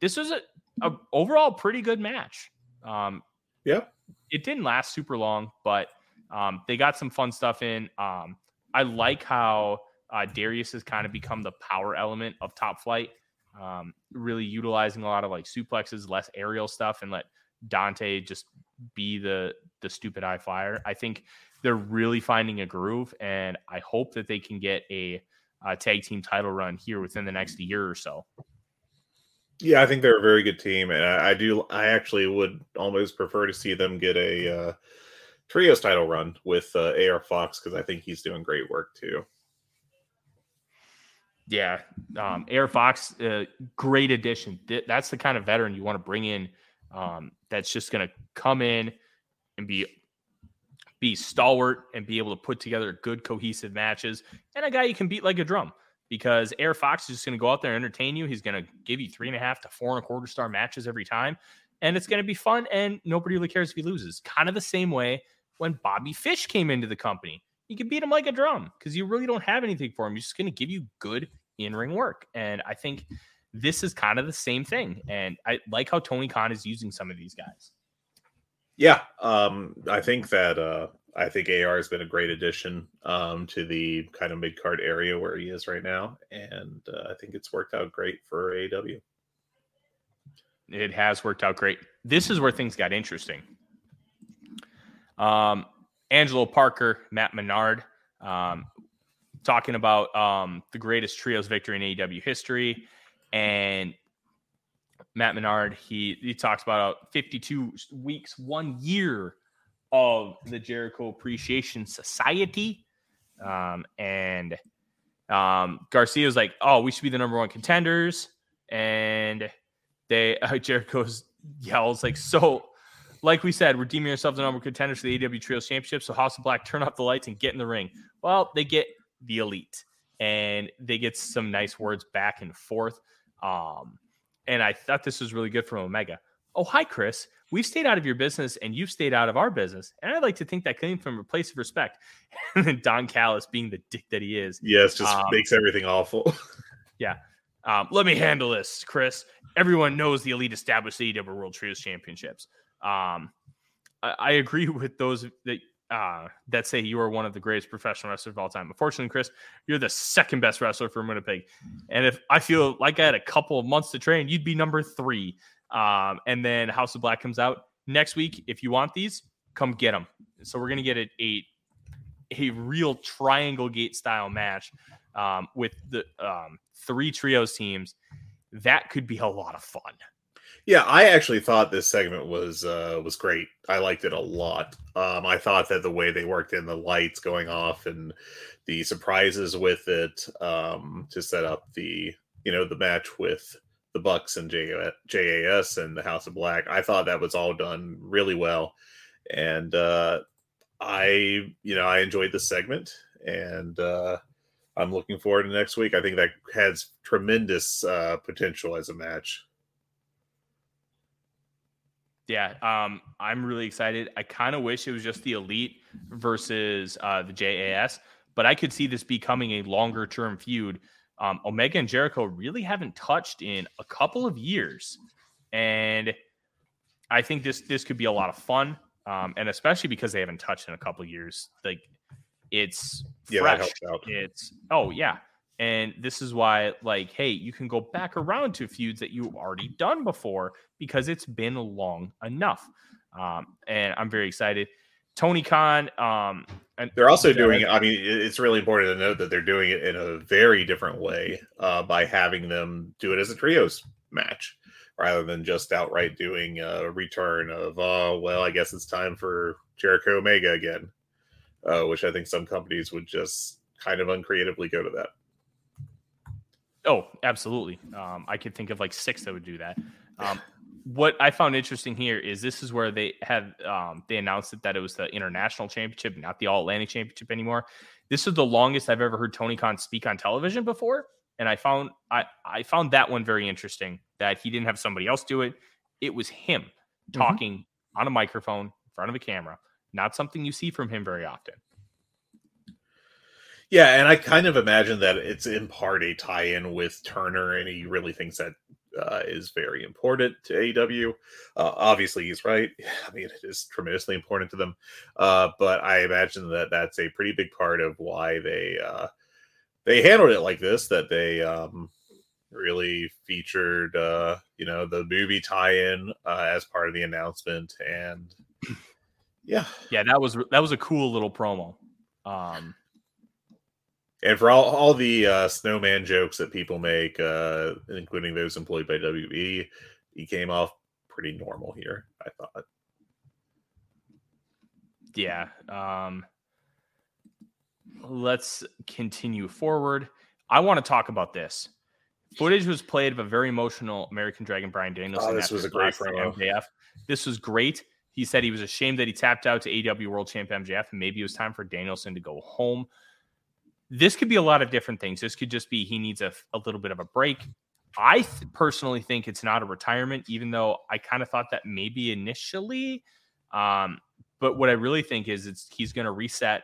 Speaker 1: this was a, a overall pretty good match. Um,
Speaker 2: yeah,
Speaker 1: it didn't last super long, but um, they got some fun stuff in. Um, I like how uh, Darius has kind of become the power element of Top Flight, um, really utilizing a lot of like suplexes, less aerial stuff, and let Dante just be the the stupid high flyer. I think they're really finding a groove, and I hope that they can get a, a tag team title run here within the next year or so.
Speaker 2: Yeah, I think they're a very good team, and I, I do. I actually would almost prefer to see them get a uh, trios title run with uh, AR Fox because I think he's doing great work too.
Speaker 1: Yeah, um, AR Fox, uh, great addition. That's the kind of veteran you want to bring in. Um, that's just going to come in and be be stalwart and be able to put together good cohesive matches and a guy you can beat like a drum because AR Fox is just going to go out there and entertain you. He's going to give you three and a half to four and a quarter star matches every time. And it's going to be fun. And nobody really cares if he loses. Kind of the same way when Bobby Fish came into the company. You can beat him like a drum because you really don't have anything for him. He's just going to give you good in ring work. And I think this is kind of the same thing. And I like how Tony Khan is using some of these guys.
Speaker 2: Yeah, um, I think that uh, I think AR has been a great addition um, to the kind of mid card area where he is right now, and uh, I think it's worked out great for AW.
Speaker 1: It has worked out great. This is where things got interesting. Um, Angelo Parker, Matt Menard, um, talking about um, the greatest trios victory in AEW history, and Matt Menard, he he talks about 52 weeks, one year of the Jericho Appreciation Society. Um, and um, Garcia was like, "Oh, we should be the number one contenders," and they uh, Jericho's yells like, "So, like we said, we're deeming ourselves the number contenders for the AW Trios Championship. So House of Black, turn off the lights and get in the ring." Well, they get the elite, and they get some nice words back and forth. Um, and I thought this was really good from Omega. Oh, hi, Chris. We've stayed out of your business and you've stayed out of our business. And I'd like to think that came from a place of respect. And then Don Callis, being the dick that he is.
Speaker 2: Yes, just um, makes everything awful.
Speaker 1: yeah. Um, let me handle this, Chris. Everyone knows the Elite established the AEW World Trios Championships. Um, I, I, agree with those that uh, that say you are one of the greatest professional wrestlers of all time. Unfortunately, Chris, you're the second best wrestler from Winnipeg. And if I feel like I had a couple of months to train, you'd be number three. Um, and then House of Black comes out next week. If you want these, come get them. So we're gonna get a a, a real triangle gate style match um, with the um, three trios teams. That could be a lot of fun.
Speaker 2: Yeah, I actually thought this segment was uh, was great. I liked it a lot. Um, I thought that the way they worked in the lights going off and the surprises with it um, to set up the you know the match with the Bucks and JAS and the House of Black. I thought that was all done really well, and uh, I, you know, I enjoyed the segment, and uh, I'm looking forward to next week. I think that has tremendous uh, potential as a match.
Speaker 1: Yeah, um, I'm really excited. I kind of wish it was just the elite versus uh, the JAS, but I could see this becoming a longer term feud um, Omega and Jericho really haven't touched in a couple of years, and I think this this could be a lot of fun, um, and especially because they haven't touched in a couple of years. Like it's yeah, fresh. It's oh yeah, and this is why like hey, you can go back around to feuds that you've already done before because it's been long enough. Um, and I'm very excited. Tony Khan. Um,
Speaker 2: and they're also doing. I mean, it's really important to note that they're doing it in a very different way uh, by having them do it as a trios match rather than just outright doing a return of, oh, well, I guess it's time for Jericho Omega again, uh, which I think some companies would just kind of uncreatively go to that.
Speaker 1: Oh, absolutely. Um, I could think of like six that would do that. Um, what I found interesting here is this is where they had um, they announced it that it was the international championship, not the All Atlantic championship anymore. This is the longest I've ever heard Tony Khan speak on television before, and I found I I found that one very interesting that he didn't have somebody else do it. It was him mm-hmm. talking mm-hmm. on a microphone in front of a camera. Not something you see from him very often.
Speaker 2: Yeah, and I kind of imagine that it's in part a tie-in with Turner, and he really thinks that uh, is very important to AEW. Uh, obviously, he's right. I mean, it is tremendously important to them. Uh, but I imagine that that's a pretty big part of why they uh, they handled it like this. That they um, really featured, uh, you know, the movie tie-in uh, as part of the announcement, and yeah,
Speaker 1: yeah, that was that was a cool little promo. Um,
Speaker 2: and for all, all the uh, snowman jokes that people make, uh, including those employed by WB, he came off pretty normal here, I thought.
Speaker 1: Yeah. Um, let's continue forward. I want to talk about this. Footage was played of a very emotional American Dragon Bryan Danielson.
Speaker 2: Oh, this was a great promo.
Speaker 1: MJF. This was great. He said he was ashamed that he tapped out to AW World Champ MJF, and maybe it was time for Danielson to go home this could be a lot of different things. This could just be he needs a, a little bit of a break. I th- personally think it's not a retirement, even though I kind of thought that maybe initially. Um, but what I really think is it's he's going to reset,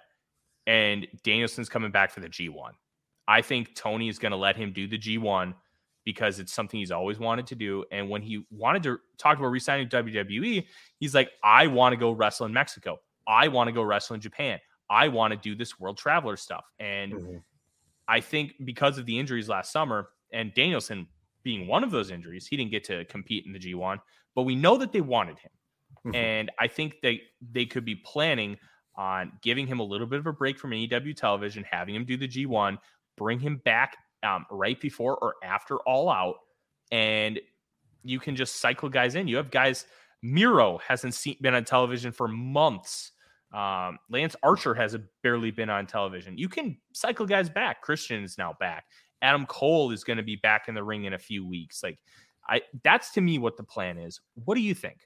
Speaker 1: and Danielson's coming back for the G1. I think Tony is going to let him do the G1 because it's something he's always wanted to do. And when he wanted to talk about resigning WWE, he's like, I want to go wrestle in Mexico. I want to go wrestle in Japan. I want to do this world traveler stuff. And mm-hmm. I think because of the injuries last summer and Danielson being one of those injuries, he didn't get to compete in the G1, but we know that they wanted him. Mm-hmm. And I think they they could be planning on giving him a little bit of a break from AEW television, having him do the G1, bring him back um, right before or after All Out, and you can just cycle guys in. You have guys. Miro hasn't seen, been on television for months. Um, Lance Archer has barely been on television. You can cycle guys back. Christian is now back. Adam Cole is going to be back in the ring in a few weeks. Like, I that's to me what the plan is. What do you think?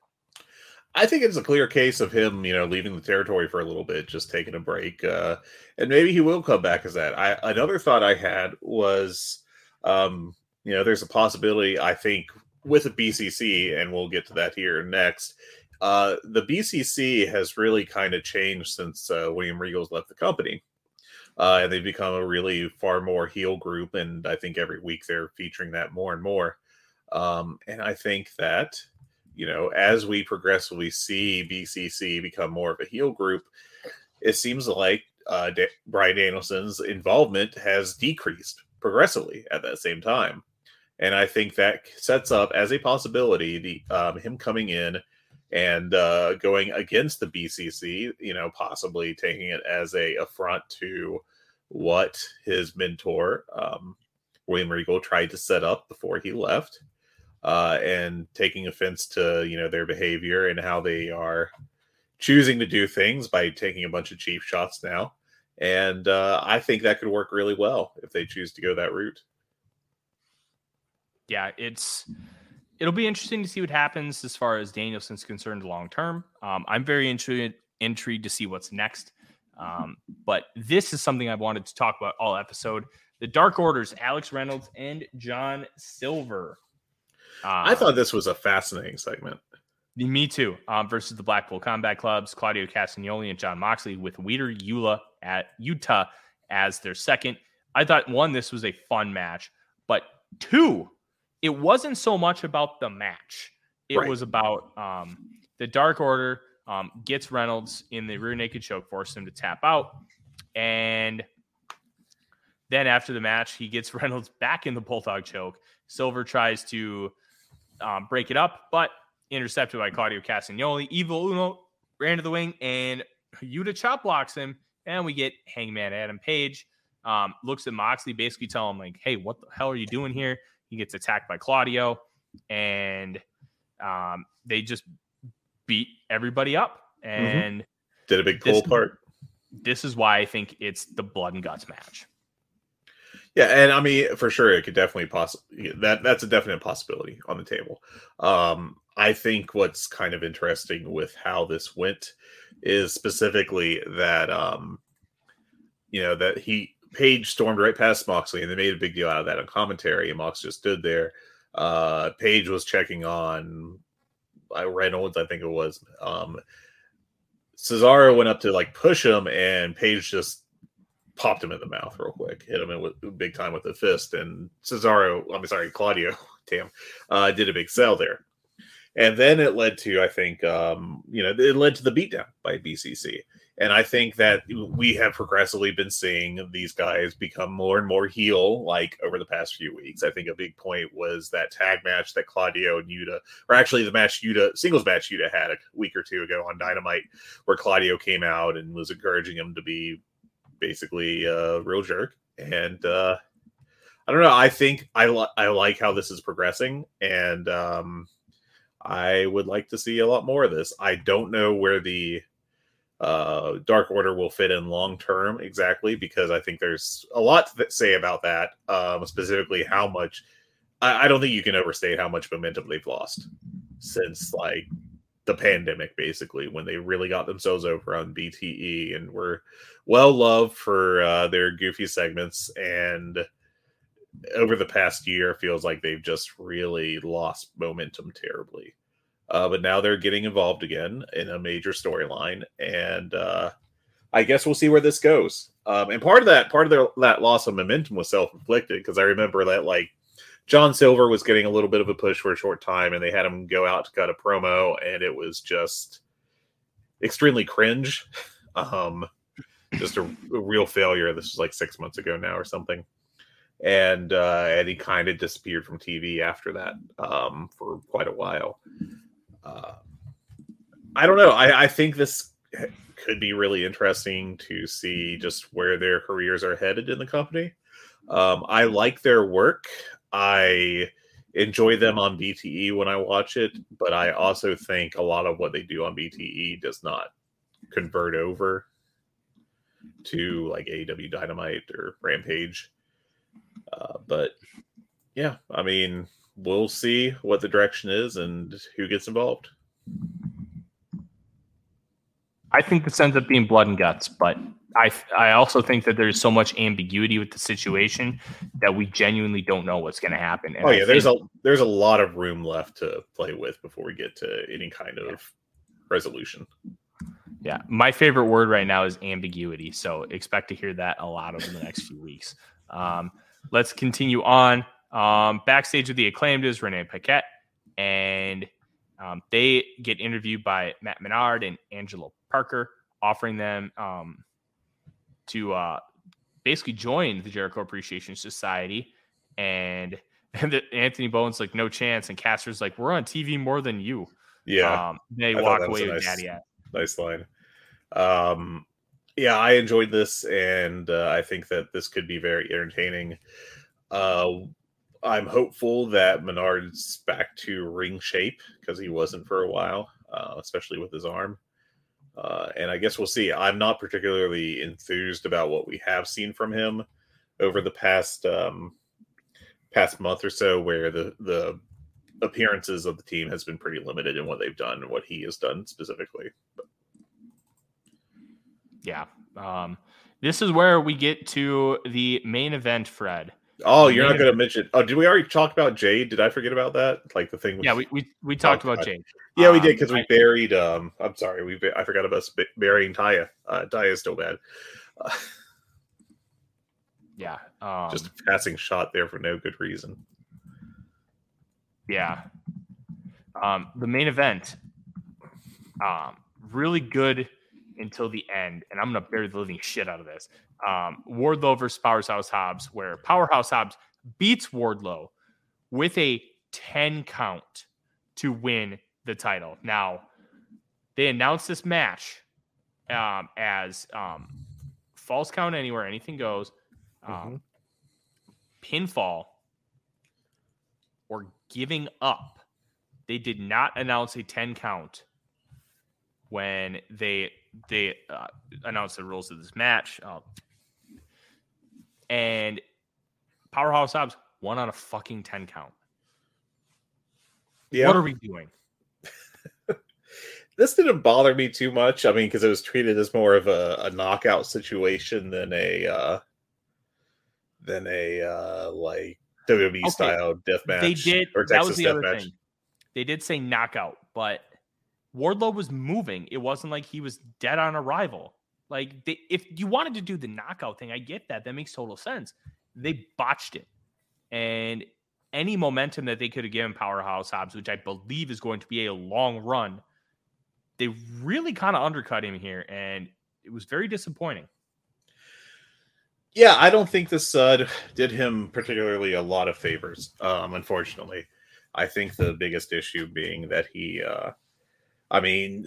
Speaker 2: I think it's a clear case of him, you know, leaving the territory for a little bit, just taking a break, uh, and maybe he will come back as that. I another thought I had was, um, you know, there's a possibility. I think with a BCC, and we'll get to that here next. Uh, the BCC has really kind of changed since uh, William Regal's left the company. Uh, and they've become a really far more heel group. And I think every week they're featuring that more and more. Um, and I think that, you know, as we progressively see BCC become more of a heel group, it seems like uh, da- Bryan Danielson's involvement has decreased progressively at that same time. And I think that sets up as a possibility the um, him coming in and uh, going against the BCC, you know, possibly taking it as a affront to what his mentor, um, William Regal, tried to set up before he left, uh, and taking offense to you know their behavior and how they are choosing to do things by taking a bunch of cheap shots now. And uh, I think that could work really well if they choose to go that route.
Speaker 1: Yeah, it's it'll be interesting to see what happens as far as Danielson's concerned long term. Um, I'm very intrigued intrigued to see what's next. Um, but this is something I've wanted to talk about all episode. The Dark Orders, Alex Reynolds and John Silver.
Speaker 2: Uh, I thought this was a fascinating segment.
Speaker 1: Me too. Um, versus the Blackpool Combat Clubs, Claudio Castagnoli and Jon Moxley with Wheeler Yuta at Utah as their second. I thought one, this was a fun match, but two, it wasn't so much about the match. It right. was about um, the Dark Order um, gets Reynolds in the rear naked choke, forces him to tap out, and then after the match, he gets Reynolds back in the bulldog choke. Silver tries to um, break it up, but intercepted by Claudio Castagnoli. Evil Uno ran to the wing, and Yuta chop blocks him, and we get Hangman Adam Page. Um, looks at Moxley, basically telling him like, "Hey, what the hell are you doing here?" He gets attacked by Claudio, and um, they just beat everybody up mm-hmm. and mm-hmm.
Speaker 2: did a big cool part.
Speaker 1: This is why I think it's the blood and guts match.
Speaker 2: Yeah, and I mean for sure it could definitely possibly that that's a definite possibility on the table. Um I think what's kind of interesting with how this went is specifically that um you know that he Page stormed right past Moxley and they made a big deal out of that on commentary and Mox just stood there. Uh Page was checking on Reynolds, I think it was. Um Cesaro went up to like push him and Page just popped him in the mouth real quick, hit him in with big time with the fist, and Cesaro, I'm sorry, Claudio, damn, uh, did a big sell there. And then it led to, I think, um, you know, it led to the beatdown by BCC. And I think that we have progressively been seeing these guys become more and more heel like over the past few weeks. I think a big point was that tag match that Claudio and Yuta, or actually the match Yuta, singles match Yuta had a week or two ago on Dynamite, where Claudio came out and was encouraging him to be basically a real jerk. And uh, I don't know. I think I, li- I like how this is progressing. And um, I would like to see a lot more of this. I don't know where the uh, Dark Order will fit in long term exactly because I think there's a lot to say about that. Um, specifically, how much I, I don't think you can overstate how much momentum they've lost since like the pandemic, basically, when they really got themselves over on BTE and were well loved for uh, their goofy segments. And over the past year, feels like they've just really lost momentum terribly. Uh, but now they're getting involved again in a major storyline, and uh, I guess we'll see where this goes. Um, and part of that, part of their, that loss of momentum was self inflicted because I remember that like John Silver was getting a little bit of a push for a short time, and they had him go out to cut a promo, and it was just extremely cringe. Um, just a, a real failure. This was like six months ago now or something and uh, and he kind of disappeared from TV after that um, for quite a while. Uh, I don't know. I, I think this could be really interesting to see just where their careers are headed in the company. Um, I like their work. I enjoy them on BTE when I watch it, but I also think a lot of what they do on BTE does not convert over to like AEW Dynamite or Rampage. Uh, but yeah, I mean, we'll see what the direction is and who gets involved.
Speaker 1: I think this ends up being blood and guts, but I I also think that there's so much ambiguity with the situation that we genuinely don't know what's going to happen.
Speaker 2: And oh yeah, there's a there's a lot of room left to play with before we get to any kind of yeah. resolution.
Speaker 1: Yeah, my favorite word right now is ambiguity. So expect to hear that a lot over the next few weeks. Um, let's continue on. Um, backstage with the acclaimed is Renee Paquette, and um, they get interviewed by Matt Menard and Angelo Parker, offering them um, to uh, basically join the Jericho Appreciation Society. And, and the, Anthony Bowen's like, no chance. And Caster's like, we're on TV more than you.
Speaker 2: Yeah.
Speaker 1: Um, they I walk away with nice, Daddy.
Speaker 2: Nice line. Um, yeah, I enjoyed this, and uh, I think that this could be very entertaining. Uh, I'm hopeful that Menard's back to ring shape because he wasn't for a while, uh, especially with his arm. Uh, and I guess we'll see. I'm not particularly enthused about what we have seen from him over the past um, past month or so, where the the appearances of the team has been pretty limited in what they've done and what he has done specifically. But.
Speaker 1: Yeah, um, this is where we get to the main event, Fred.
Speaker 2: Oh, you're not going to mention. Oh, did we already talk about Jade? Did I forget about that? Like the thing.
Speaker 1: With, yeah, we we, we talked about Jade.
Speaker 2: Yeah, um, we did because we buried. Um, I'm sorry, we I forgot about burying Taya. Uh, Taya is still bad. Uh,
Speaker 1: yeah,
Speaker 2: um, just a passing shot there for no good reason.
Speaker 1: Yeah, um, the main event, um, really good until the end, and I'm gonna bury the living shit out of this um, Wardlow versus Powerhouse Hobbs, where Powerhouse Hobbs beats Wardlow with a 10 count to win the title. Now, they announced this match um, as um, false count anywhere, anything goes, um, mm-hmm. pinfall, or giving up. They did not announce a 10 count when they they uh, announced the rules of this match. Uh, and Powerhouse Hobbs won on a fucking 10 count. Yeah. What are we doing?
Speaker 2: this didn't bother me too much. I mean, because it was treated as more of a, a knockout situation than a uh than a uh like WWE okay. style death match.
Speaker 1: They did or Texas that was the other match. thing. They did say knockout, but Wardlow was moving. It wasn't like he was dead on arrival. Like, they, if you wanted to do the knockout thing, I get that. That makes total sense. They botched it. And any momentum that they could have given Powerhouse Hobbs, which I believe is going to be a long run, they really kind of undercut him here. And it was very disappointing.
Speaker 2: Yeah, I don't think this uh, did him particularly a lot of favors, um, unfortunately. I think the biggest issue being that he uh, I mean,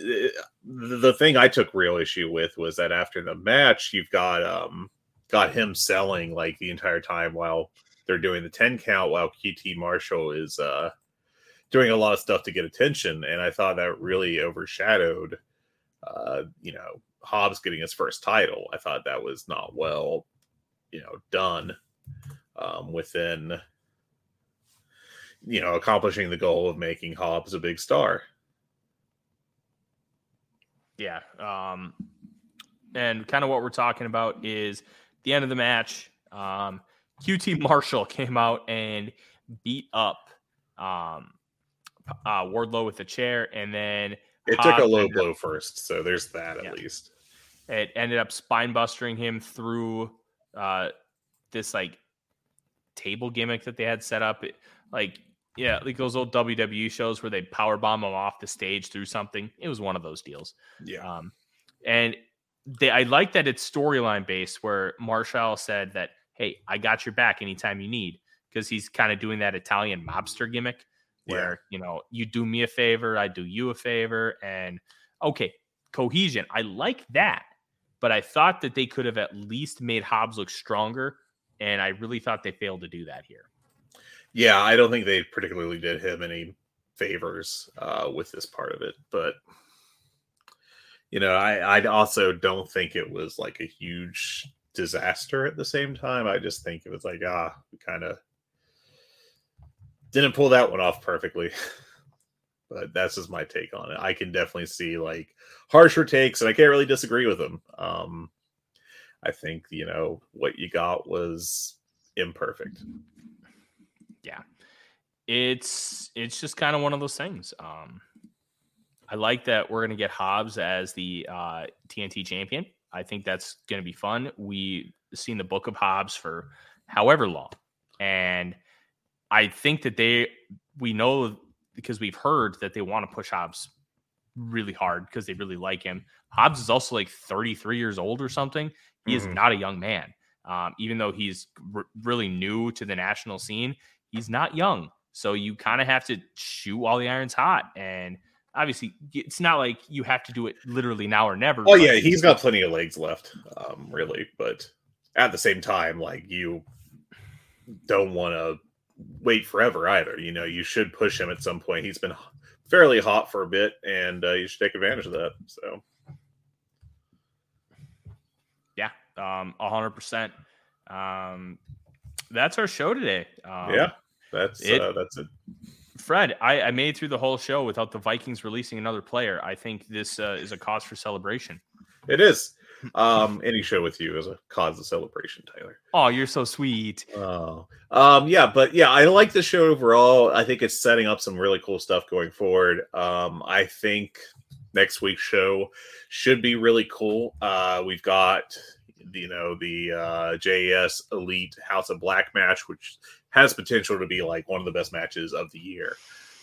Speaker 2: the thing I took real issue with was that after the match, you've got um got him selling like the entire time while they're doing the 10 count while QT Marshall is uh doing a lot of stuff to get attention. And I thought that really overshadowed uh, you know, Hobbs getting his first title. I thought that was not well, you know, done um within you know, accomplishing the goal of making Hobbs a big star.
Speaker 1: Yeah. Um, and kind of what we're talking about is the end of the match. Um, QT Marshall came out and beat up um, uh, Wardlow with a chair, and then
Speaker 2: it took a low blow up, first, so there's that at yeah. least.
Speaker 1: It ended up spine bustering him through uh, this like table gimmick that they had set up. It, like yeah, like those old WWE shows where they power bomb them off the stage through something. It was one of those deals.
Speaker 2: Yeah.
Speaker 1: Um, and they, I like that it's storyline based, where Marshall said that, "Hey, I got your back anytime you need," because he's kind of doing that Italian mobster gimmick, where yeah. you know you do me a favor, I do you a favor, and okay, cohesion. I like that, but I thought that they could have at least made Hobbs look stronger, and I really thought they failed to do that here.
Speaker 2: Yeah, I don't think they particularly did him any favors uh, with this part of it, but you know, I I also don't think it was like a huge disaster at the same time. I just think it was like ah, we kind of didn't pull that one off perfectly. but that's just my take on it. I can definitely see like harsher takes, and I can't really disagree with them. Um, I think you know what you got was imperfect.
Speaker 1: Yeah, it's it's just kind of one of those things. Um, I like that we're gonna get Hobbs as the uh, TNT champion. I think that's gonna be fun. We've seen the book of Hobbs for however long, and I think that they we know because we've heard that they want to push Hobbs really hard because they really like him. Hobbs is also like 33 years old or something. He mm-hmm. is not a young man. Um, even though he's r- really new to the national scene, he's not young. So you kind of have to shoot while the irons hot. And obviously, it's not like you have to do it literally now or never.
Speaker 2: Oh, yeah, he's got plenty of legs left, um, really. But at the same time, like you don't want to wait forever either. You know, you should push him at some point. He's been fairly hot for a bit, and uh, you should take advantage of that. So,
Speaker 1: yeah, um, hundred percent. Um, that's our show today. Um,
Speaker 2: yeah, that's it, uh, that's it.
Speaker 1: Fred, I, I made through the whole show without the Vikings releasing another player. I think this uh, is a cause for celebration.
Speaker 2: It is. Um, any show with you is a cause of celebration, Tyler.
Speaker 1: Oh, you're so sweet.
Speaker 2: Oh, um, yeah, but yeah, I like the show overall. I think it's setting up some really cool stuff going forward. Um, I think next week's show should be really cool. Uh, we've got you know the uh, JAS Elite House of Black match, which has potential to be like one of the best matches of the year,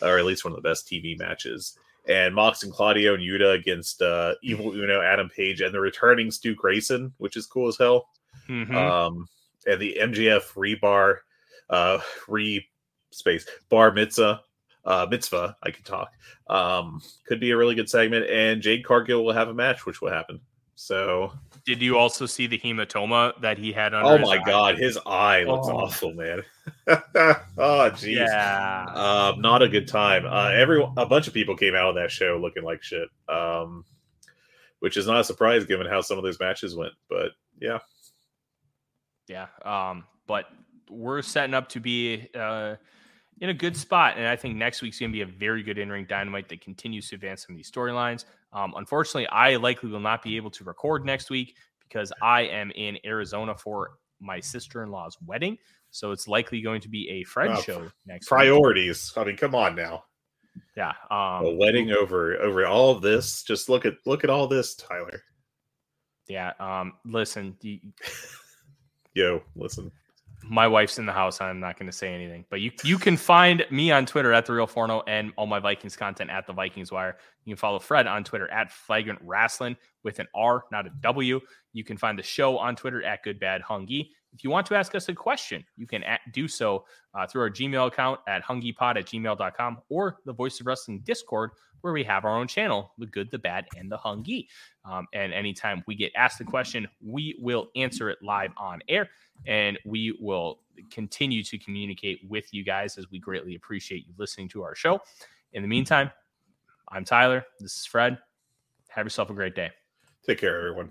Speaker 2: or at least one of the best TV matches and Mox and Claudio and Yuta against uh, Evil Uno, Adam Page, and the returning Stu Grayson, which is cool as hell. Mm-hmm. Um, and the MJF rebar, uh, re space bar mitzvah, uh, mitzvah. I can talk. Um, could be a really good segment, and Jade Cargill will have a match, which will happen. So,
Speaker 1: did you also see the hematoma that he had
Speaker 2: on? Oh my eye? god, his eye looks oh. awful, man. oh jeez, yeah, um, not a good time. Uh, every a bunch of people came out of that show looking like shit, um, which is not a surprise given how some of those matches went. But yeah,
Speaker 1: yeah. Um, but we're setting up to be uh, in a good spot, and I think next week's going to be a very good in ring dynamite that continues to advance some of these storylines. Um, unfortunately, I likely will not be able to record next week because I am in Arizona for my sister in law's wedding. So it's likely going to be a Fred uh, show next.
Speaker 2: Priorities. Week. I mean, come on now.
Speaker 1: Yeah. Um,
Speaker 2: a wedding over over all of this. Just look at look at all this, Tyler.
Speaker 1: Yeah. Um. Listen. You,
Speaker 2: Yo, listen
Speaker 1: my wife's in the house. I'm not going to say anything, but you you can find me on Twitter at the Real Forno and all my Vikings content at the Vikings Wire. You can follow Fred on Twitter at Flagrant Wrestling with an R, not a W. You can find the show on Twitter at Good Bad Hungy. If you want to ask us a question, you can at, do so uh, through our Gmail account at hungypod at gmail.com or the Voice of Wrestling Discord, where we have our own channel, The Good, the Bad, and the Hungy. Um, and anytime we get asked a question, we will answer it live on air and we will continue to communicate with you guys as we greatly appreciate you listening to our show. In the meantime, I'm Tyler. This is Fred. Have yourself a great day.
Speaker 2: Take care, everyone.